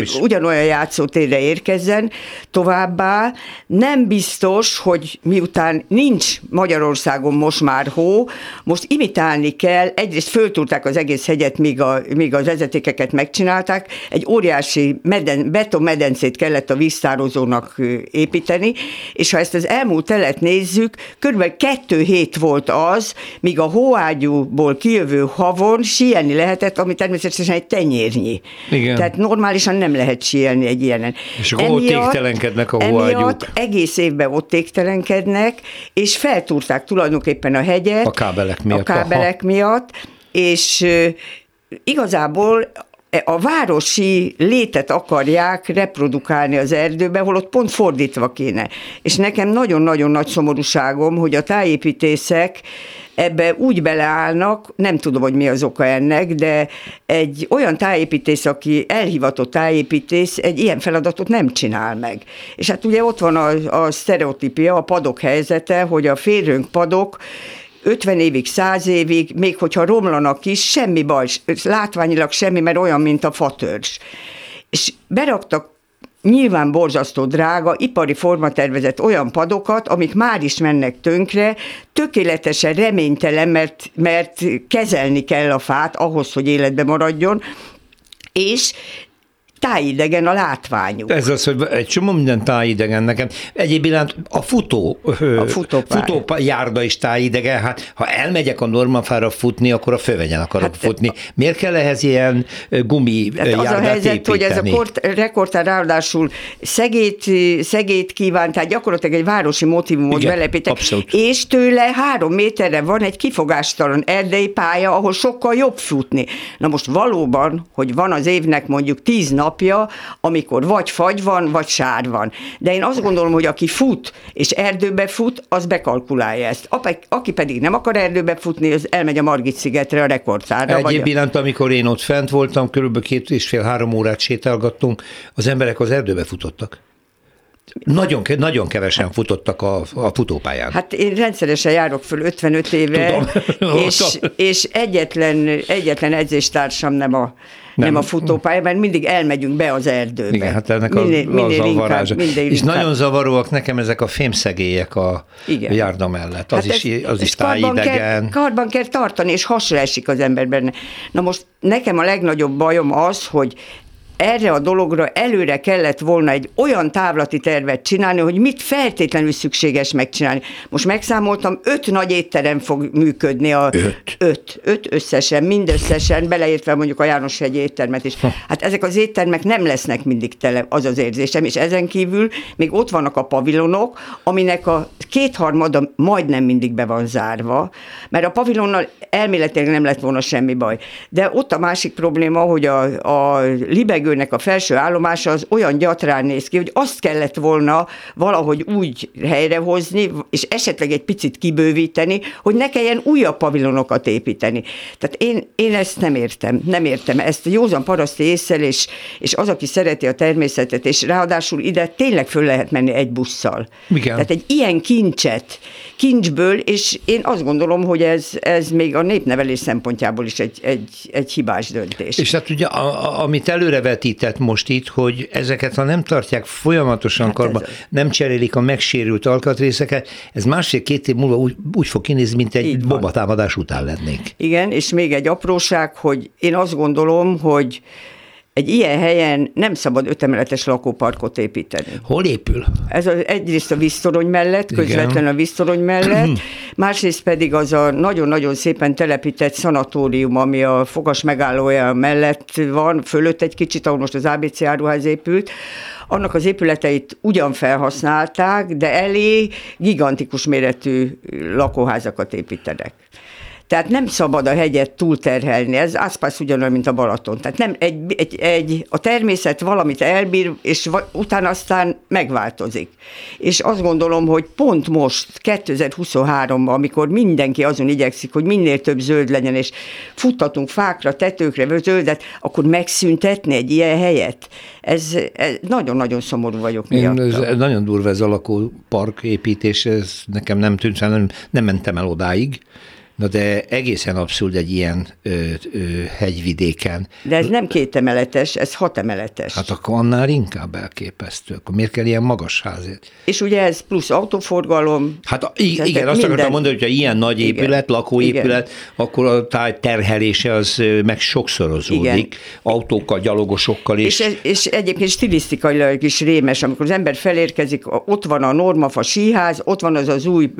is. Ugyanolyan játszó játszótérre érkezzen. Továbbá nem biztos, hogy miután nincs Magyarországon most már hó, most imitálni kell, egyrészt föltúrták az egész hegyet, míg, a, míg az vezetékeket megcsinálták, egy óriási meden, betonmedencét kellett a víztározónak építeni, és ha ezt az elmúlt telet nézzük, körülbelül kettő hét volt az, míg a hóágyúból kijövő havon síelni lehetett, ami természetesen egy tenyérnyi. Igen. Tehát normálisan nem lehet síelni egy ilyenen. És akkor emiatt, ott égtelenkednek a hóágyúk. egész évben ott égtelenkednek, és feltúrták tulajdonképpen a hegyet. A kábelek miatt. A kábelek Aha. miatt, és igazából a városi létet akarják reprodukálni az erdőbe, holott pont fordítva kéne. És nekem nagyon-nagyon nagy szomorúságom, hogy a tájépítészek ebbe úgy beleállnak, nem tudom, hogy mi az oka ennek, de egy olyan tájépítész, aki elhivatott tájépítész, egy ilyen feladatot nem csinál meg. És hát ugye ott van a, a sztereotípia, a padok helyzete, hogy a férőnk padok 50 évig, 100 évig, még hogyha romlanak is, semmi baj, látványilag semmi, mert olyan, mint a fatörzs. És beraktak nyilván borzasztó drága, ipari formatervezett olyan padokat, amik már is mennek tönkre, tökéletesen reménytelen, mert, mert kezelni kell a fát ahhoz, hogy életbe maradjon, és tájidegen a látványuk. Ez az, hogy egy csomó minden tájidegen nekem. Egyéb iránt a futó, a futópálya. futójárda is tájidegen. Hát, ha elmegyek a normafára futni, akkor a fővegyen akarok hát, futni. Miért kell ehhez ilyen gumi hát Az a helyzet, építeni? hogy ez a kort, rekordtár ráadásul szegét, szegét kíván, tehát gyakorlatilag egy városi motivumot belepített, és tőle három méterre van egy kifogástalan erdei pálya, ahol sokkal jobb futni. Na most valóban, hogy van az évnek mondjuk tíz napja, amikor vagy fagy van, vagy sár van. De én azt gondolom, hogy aki fut, és erdőbe fut, az bekalkulálja ezt. Aki pedig nem akar erdőbe futni, az elmegy a Margit szigetre a rekordtárra. Egyéb vagy... iránt, amikor én ott fent voltam, körülbelül két és fél-három órát sétálgattunk, az emberek az erdőbe futottak. Nagyon, nagyon kevesen futottak a, a futópályán. Hát én rendszeresen járok föl 55 éve, Tudom. és, és egyetlen, egyetlen edzéstársam nem a, nem. nem a futópálya, mert mindig elmegyünk be az erdőbe. Igen, hát ennek minél, a, minél inkább, minél És inkább. nagyon zavaróak nekem ezek a fémszegélyek a Igen. járda mellett. Az hát is, ez, az is tájidegen. Karban kell, karban kell tartani, és hasra esik az ember benne. Na most nekem a legnagyobb bajom az, hogy erre a dologra előre kellett volna egy olyan távlati tervet csinálni, hogy mit feltétlenül szükséges megcsinálni. Most megszámoltam, öt nagy étterem fog működni. A öt? Öt, öt összesen, mindösszesen, beleértve mondjuk a János egy éttermet is. Hát ezek az éttermek nem lesznek mindig tele, az az érzésem, és ezen kívül még ott vannak a pavilonok, aminek a kétharmada majdnem mindig be van zárva, mert a pavilonnal elméletileg nem lett volna semmi baj. De ott a másik probléma, hogy a, a libeg levegőnek a felső állomása az olyan gyatrán néz ki, hogy azt kellett volna valahogy úgy helyrehozni, és esetleg egy picit kibővíteni, hogy ne kelljen újabb pavilonokat építeni. Tehát én, én ezt nem értem, nem értem. Ezt a józan paraszti észsel, és, és az, aki szereti a természetet, és ráadásul ide tényleg föl lehet menni egy busszal. Igen. Tehát egy ilyen kincset, kincsből, és én azt gondolom, hogy ez, ez még a népnevelés szempontjából is egy, egy, egy hibás döntés. És hát ugye, a, a, amit előre vetített most itt, hogy ezeket, ha nem tartják folyamatosan hát karban, nem cserélik a megsérült alkatrészeket, ez másfél-két év múlva úgy, úgy fog kinézni, mint egy bombatámadás után lennénk. Igen, és még egy apróság, hogy én azt gondolom, hogy egy ilyen helyen nem szabad ötemeletes lakóparkot építeni. Hol épül? Ez az, egyrészt a víztorony mellett, közvetlen a víztorony mellett, másrészt pedig az a nagyon-nagyon szépen telepített szanatórium, ami a fogas megállója mellett van, fölött egy kicsit, ahol most az ABC áruház épült, annak az épületeit ugyan felhasználták, de elé gigantikus méretű lakóházakat építenek. Tehát nem szabad a hegyet túlterhelni, ez Aszpász ugyanolyan, mint a Balaton. Tehát nem egy, egy, egy, a természet valamit elbír, és utána aztán megváltozik. És azt gondolom, hogy pont most, 2023-ban, amikor mindenki azon igyekszik, hogy minél több zöld legyen, és futtatunk fákra, tetőkre zöldet, akkor megszüntetni egy ilyen helyet. Ez, ez nagyon-nagyon szomorú vagyok miatt. Ez nagyon durva ez a lakópark építés, ez nekem nem tűnt, nem, nem mentem el odáig, Na de egészen abszurd egy ilyen ö, ö, hegyvidéken. De ez nem két emeletes, ez hat emeletes. Hát akkor annál inkább elképesztő. Akkor miért kell ilyen magas házért? És ugye ez plusz autóforgalom. Hát igen, igen azt akartam mondani, hogy ilyen nagy épület, igen, lakóépület, igen. akkor a táj terhelése az meg sokszorozódik. Igen. Autókkal, gyalogosokkal is. És, és egyébként stilisztikailag is rémes, amikor az ember felérkezik, ott van a Normafa síház, ott van az az új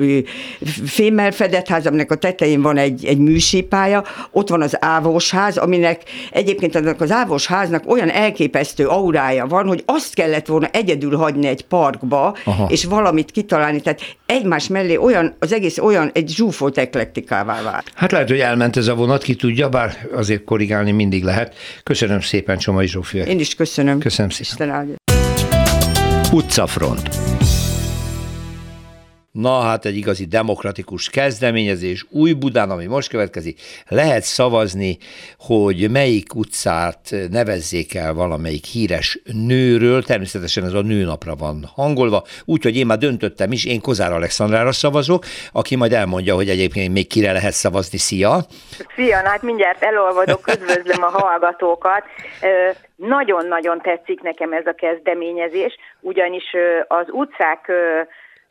fémmel fedett ház, aminek a tetején tetején van egy, egy műsípálya, ott van az ávósház, aminek egyébként annak az ávósháznak olyan elképesztő aurája van, hogy azt kellett volna egyedül hagyni egy parkba, Aha. és valamit kitalálni. Tehát egymás mellé olyan, az egész olyan egy zsúfolt eklektikává vált. Hát lehet, hogy elment ez a vonat, ki tudja, bár azért korrigálni mindig lehet. Köszönöm szépen, Csomai Zsófia. Én is köszönöm. Köszönöm szépen. Isten áldja. Utcafront. Na hát egy igazi demokratikus kezdeményezés új Budán, ami most következik, lehet szavazni, hogy melyik utcát nevezzék el valamelyik híres nőről, természetesen ez a nőnapra van hangolva, úgyhogy én már döntöttem is, én Kozár Alexandrára szavazok, aki majd elmondja, hogy egyébként még kire lehet szavazni. Szia! Szia, hát mindjárt elolvadok, üdvözlöm a hallgatókat. Nagyon-nagyon tetszik nekem ez a kezdeményezés, ugyanis az utcák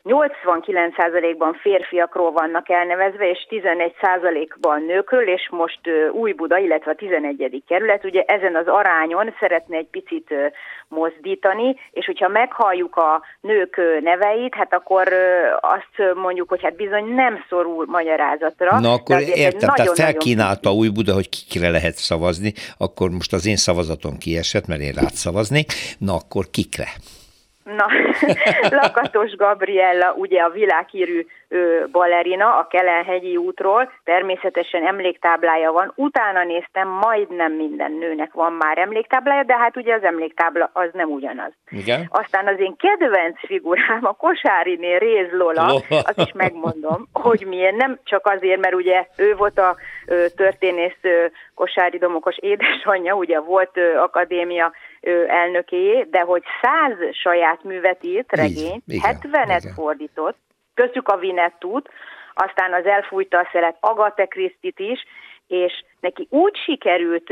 89%-ban férfiakról vannak elnevezve, és 11%-ban nőkről, és most új Buda, illetve a 11. kerület, ugye ezen az arányon szeretne egy picit mozdítani, és hogyha meghalljuk a nők neveit, hát akkor azt mondjuk, hogy hát bizony nem szorul magyarázatra. Na akkor értem, nagyon, tehát felkínálta új Buda, hogy kikre lehet szavazni, akkor most az én szavazatom kiesett, mert én rád szavaznék, na akkor kikre? Na, Lakatos Gabriella, ugye a világhírű balerina a Kelenhegyi útról, természetesen emléktáblája van, utána néztem, majdnem minden nőnek van már emléktáblája, de hát ugye az emléktábla az nem ugyanaz. Igen? Aztán az én kedvenc figurám a Kosáriné Réz Lola, azt is megmondom, hogy milyen, nem csak azért, mert ugye ő volt a történész Kosári Domokos édesanyja, ugye volt akadémia elnöké, de hogy száz saját művet írt, regényt, 70-et fordított, köztük a Vinettút, aztán az elfújta a szelet Agate Krisztit is, és neki úgy sikerült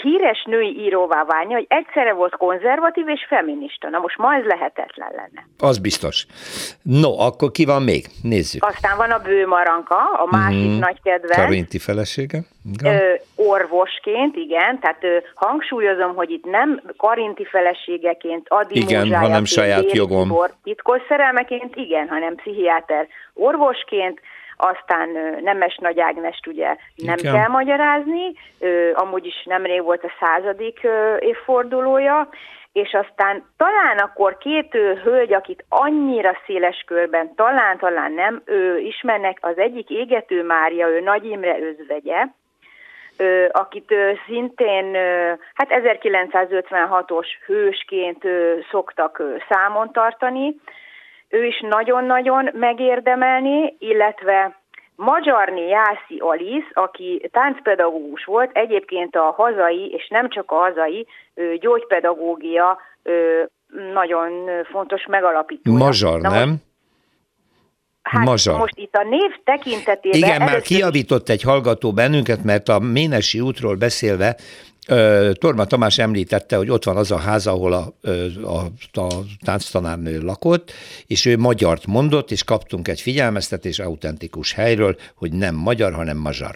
híres női íróvá válni, hogy egyszerre volt konzervatív és feminista. Na most ma ez lehetetlen lenne. Az biztos. No, akkor ki van még? Nézzük. Aztán van a Bőmaranka, a másik mm-hmm. nagy kedvenc. Karinti felesége. Ö, orvosként, igen, tehát ö, hangsúlyozom, hogy itt nem Karinti feleségeként, Adi Igen, hanem saját jogom. Titkos szerelmeként, igen, hanem pszichiáter orvosként, aztán Nemes Nagy Ágnest ugye nem Igen. kell magyarázni, amúgy is nemrég volt a századik évfordulója, és aztán talán akkor két hölgy, akit annyira széles körben, talán, talán nem, ő ismernek, az egyik Égető Mária, ő Nagy Imre özvegye, akit szintén hát 1956-os hősként szoktak számon tartani, ő is nagyon-nagyon megérdemelni, illetve Magyarni Jászi Alisz, aki táncpedagógus volt, egyébként a hazai, és nem csak a hazai gyógypedagógia nagyon fontos megalapítója. Magyar, Na, nem? Hát Magyar. most itt a név tekintetében... Igen, már kiavított egy hallgató bennünket, mert a Ménesi útról beszélve Torma Tamás említette, hogy ott van az a ház, ahol a, a, a tánctanárnő lakott, és ő magyart mondott, és kaptunk egy figyelmeztetés autentikus helyről, hogy nem magyar, hanem magyar.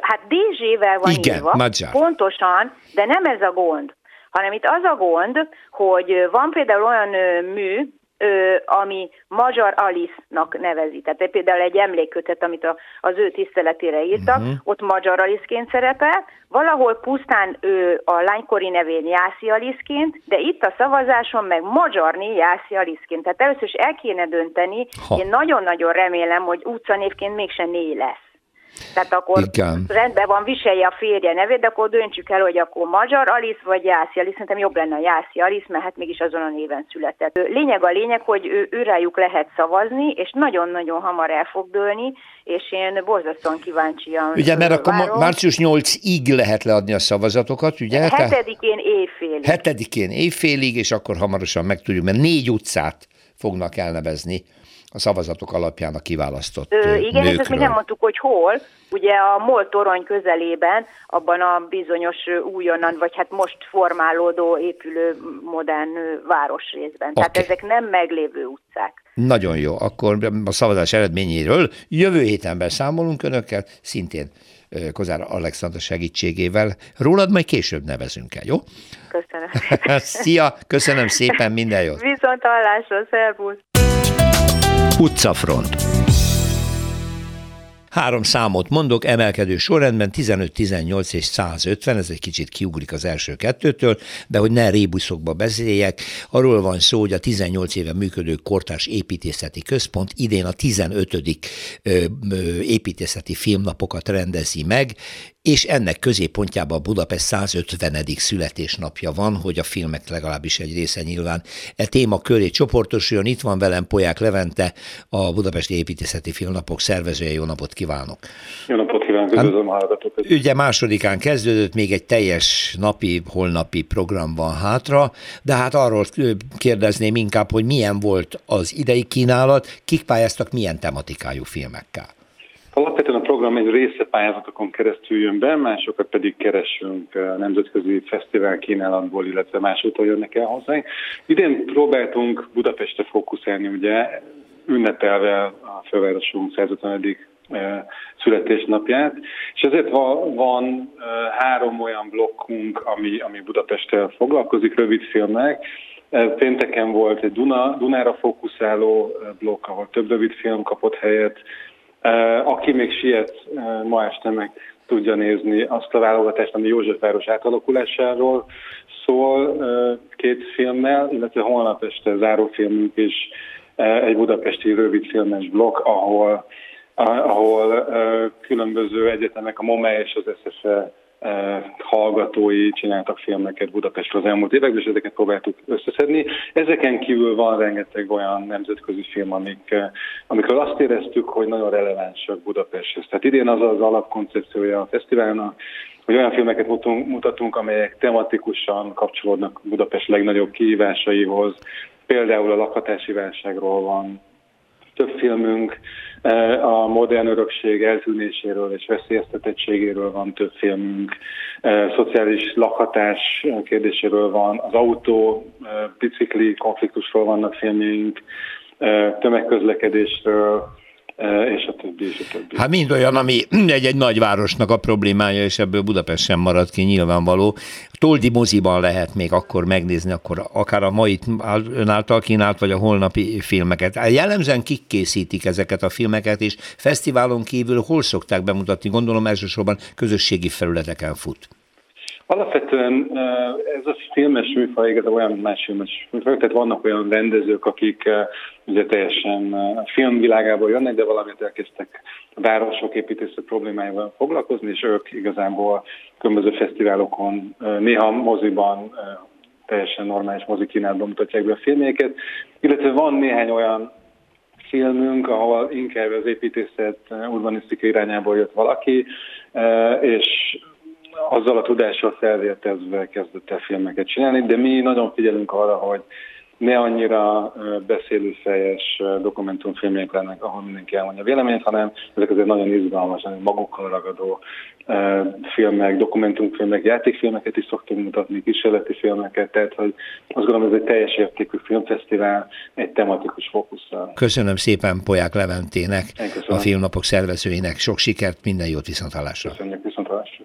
Hát DZ-vel van Igen, írva, magyar. pontosan, de nem ez a gond, hanem itt az a gond, hogy van például olyan mű, ö, ami Magyar Alice-nak nevezi. Tehát például egy emlékkötet, amit a, az ő tiszteletére írtak, uh-huh. ott Magyar Alice-ként szerepel, valahol pusztán ő a lánykori nevén Jászi Alice-ként, de itt a szavazáson meg Magyarné Jászi Alice-ként. Tehát először is el kéne dönteni, ha. én nagyon-nagyon remélem, hogy utcanévként mégsem né lesz. Tehát akkor Igen. rendben van, viselje a férje nevét, de akkor döntsük el, hogy akkor Magyar Alice vagy Jászi Alice. Szerintem jobb lenne a Jászi Alice, mert hát mégis azon a néven született. Lényeg a lényeg, hogy ő, őrájuk lehet szavazni, és nagyon-nagyon hamar el fog dőlni, és én borzasztóan kíváncsian Ugye, mert akkor várom. március 8-ig lehet leadni a szavazatokat, ugye? Hetedikén éjfélig. Hetedikén éjfélig, és akkor hamarosan megtudjuk, mert négy utcát fognak elnevezni a szavazatok alapján a kiválasztott Ö, Igen, nőkről. és ezt még nem mondtuk, hogy hol. Ugye a MOL torony közelében, abban a bizonyos újonnan, vagy hát most formálódó, épülő modern városrészben. Okay. Tehát ezek nem meglévő utcák. Nagyon jó, akkor a szavazás eredményéről jövő héten beszámolunk önökkel, szintén Kozár Alexandra segítségével. Rólad majd később nevezünk el, jó? Köszönöm. Szia, köszönöm szépen, minden jót. Viszont hallásra, szervusz. Utcafront. Három számot mondok, emelkedő sorrendben 15, 18 és 150, ez egy kicsit kiugrik az első kettőtől, de hogy ne rébuszokba beszéljek, arról van szó, hogy a 18 éve működő Kortárs Építészeti Központ idén a 15. építészeti filmnapokat rendezi meg, és ennek középpontjában Budapest 150. születésnapja van, hogy a filmek legalábbis egy része nyilván e téma köré csoportosuljon. Itt van velem Poják Levente, a Budapesti Építészeti Filmnapok szervezője. Jó napot kívánok! Jó napot kívánok, üdvözlöm a hallgatókat! Ugye másodikán kezdődött, még egy teljes napi, holnapi program van hátra, de hát arról kérdezném inkább, hogy milyen volt az idei kínálat, kik pályáztak milyen tematikájú filmekkel? Alapvetően a program egy része pályázatokon keresztül jön be, másokat pedig keresünk nemzetközi fesztivál kínálatból, illetve másútól jönnek el hozzánk. Idén próbáltunk Budapestre fókuszálni, ugye ünnepelve a fővárosunk 150 születésnapját, és ezért van, van három olyan blokkunk, ami, ami Budapesttel foglalkozik, rövidfilmek. Pénteken volt egy Duna, Dunára fókuszáló blokk, ahol több rövidfilm kapott helyet. Aki még siet, ma este meg tudja nézni azt a válogatást, ami Józsefváros átalakulásáról szól két filmmel, illetve holnap este zárófilmünk is egy budapesti rövidfilmes blokk, ahol ahol különböző egyetemek, a MOME és az SSE hallgatói csináltak filmeket Budapestről az elmúlt években, és ezeket próbáltuk összeszedni. Ezeken kívül van rengeteg olyan nemzetközi film, amik, amikről azt éreztük, hogy nagyon relevánsak Budapesthez. Tehát idén az az alapkoncepciója a fesztiválnak, hogy olyan filmeket mutatunk, amelyek tematikusan kapcsolódnak Budapest legnagyobb kihívásaihoz. Például a lakhatási válságról van több filmünk, a modern örökség eltűnéséről és veszélyeztetettségéről van több filmünk, e, szociális lakhatás kérdéséről van, az autó, e, bicikli konfliktusról vannak filmjeink, tömegközlekedésről, és a többi, és a többi. Hát mind olyan, ami egy-egy nagyvárosnak a problémája, és ebből Budapest sem marad ki nyilvánvaló. Toldi moziban lehet még akkor megnézni, akkor akár a mai ön által kínált, vagy a holnapi filmeket. Jellemzően kik készítik ezeket a filmeket, és fesztiválon kívül hol szokták bemutatni? Gondolom elsősorban közösségi felületeken fut. Alapvetően ez a filmes műfaj igazából olyan más filmes műfaj, tehát vannak olyan rendezők, akik ugye teljesen a filmvilágából jönnek, de valamit elkezdtek a városok építészet problémáival foglalkozni, és ők igazából különböző fesztiválokon, néha moziban, teljesen normális mozikínálban mutatják be a filmjéket, illetve van néhány olyan filmünk, ahol inkább az építészet urbanisztika irányából jött valaki, és azzal a tudással felvértezve kezdett el filmeket csinálni, de mi nagyon figyelünk arra, hogy ne annyira beszélőfejes dokumentumfilmjek lennek, ahol mindenki elmondja véleményt, hanem ezek azért nagyon izgalmas, magukkal ragadó filmek, dokumentumfilmek, játékfilmeket is szoktunk mutatni, kísérleti filmeket, tehát hogy azt gondolom, ez egy teljes értékű filmfesztivál, egy tematikus fókusszal. Köszönöm szépen Poják Leventének, a filmnapok szervezőinek. Sok sikert, minden jót viszontlátásra. Köszönjük viszontlátásra.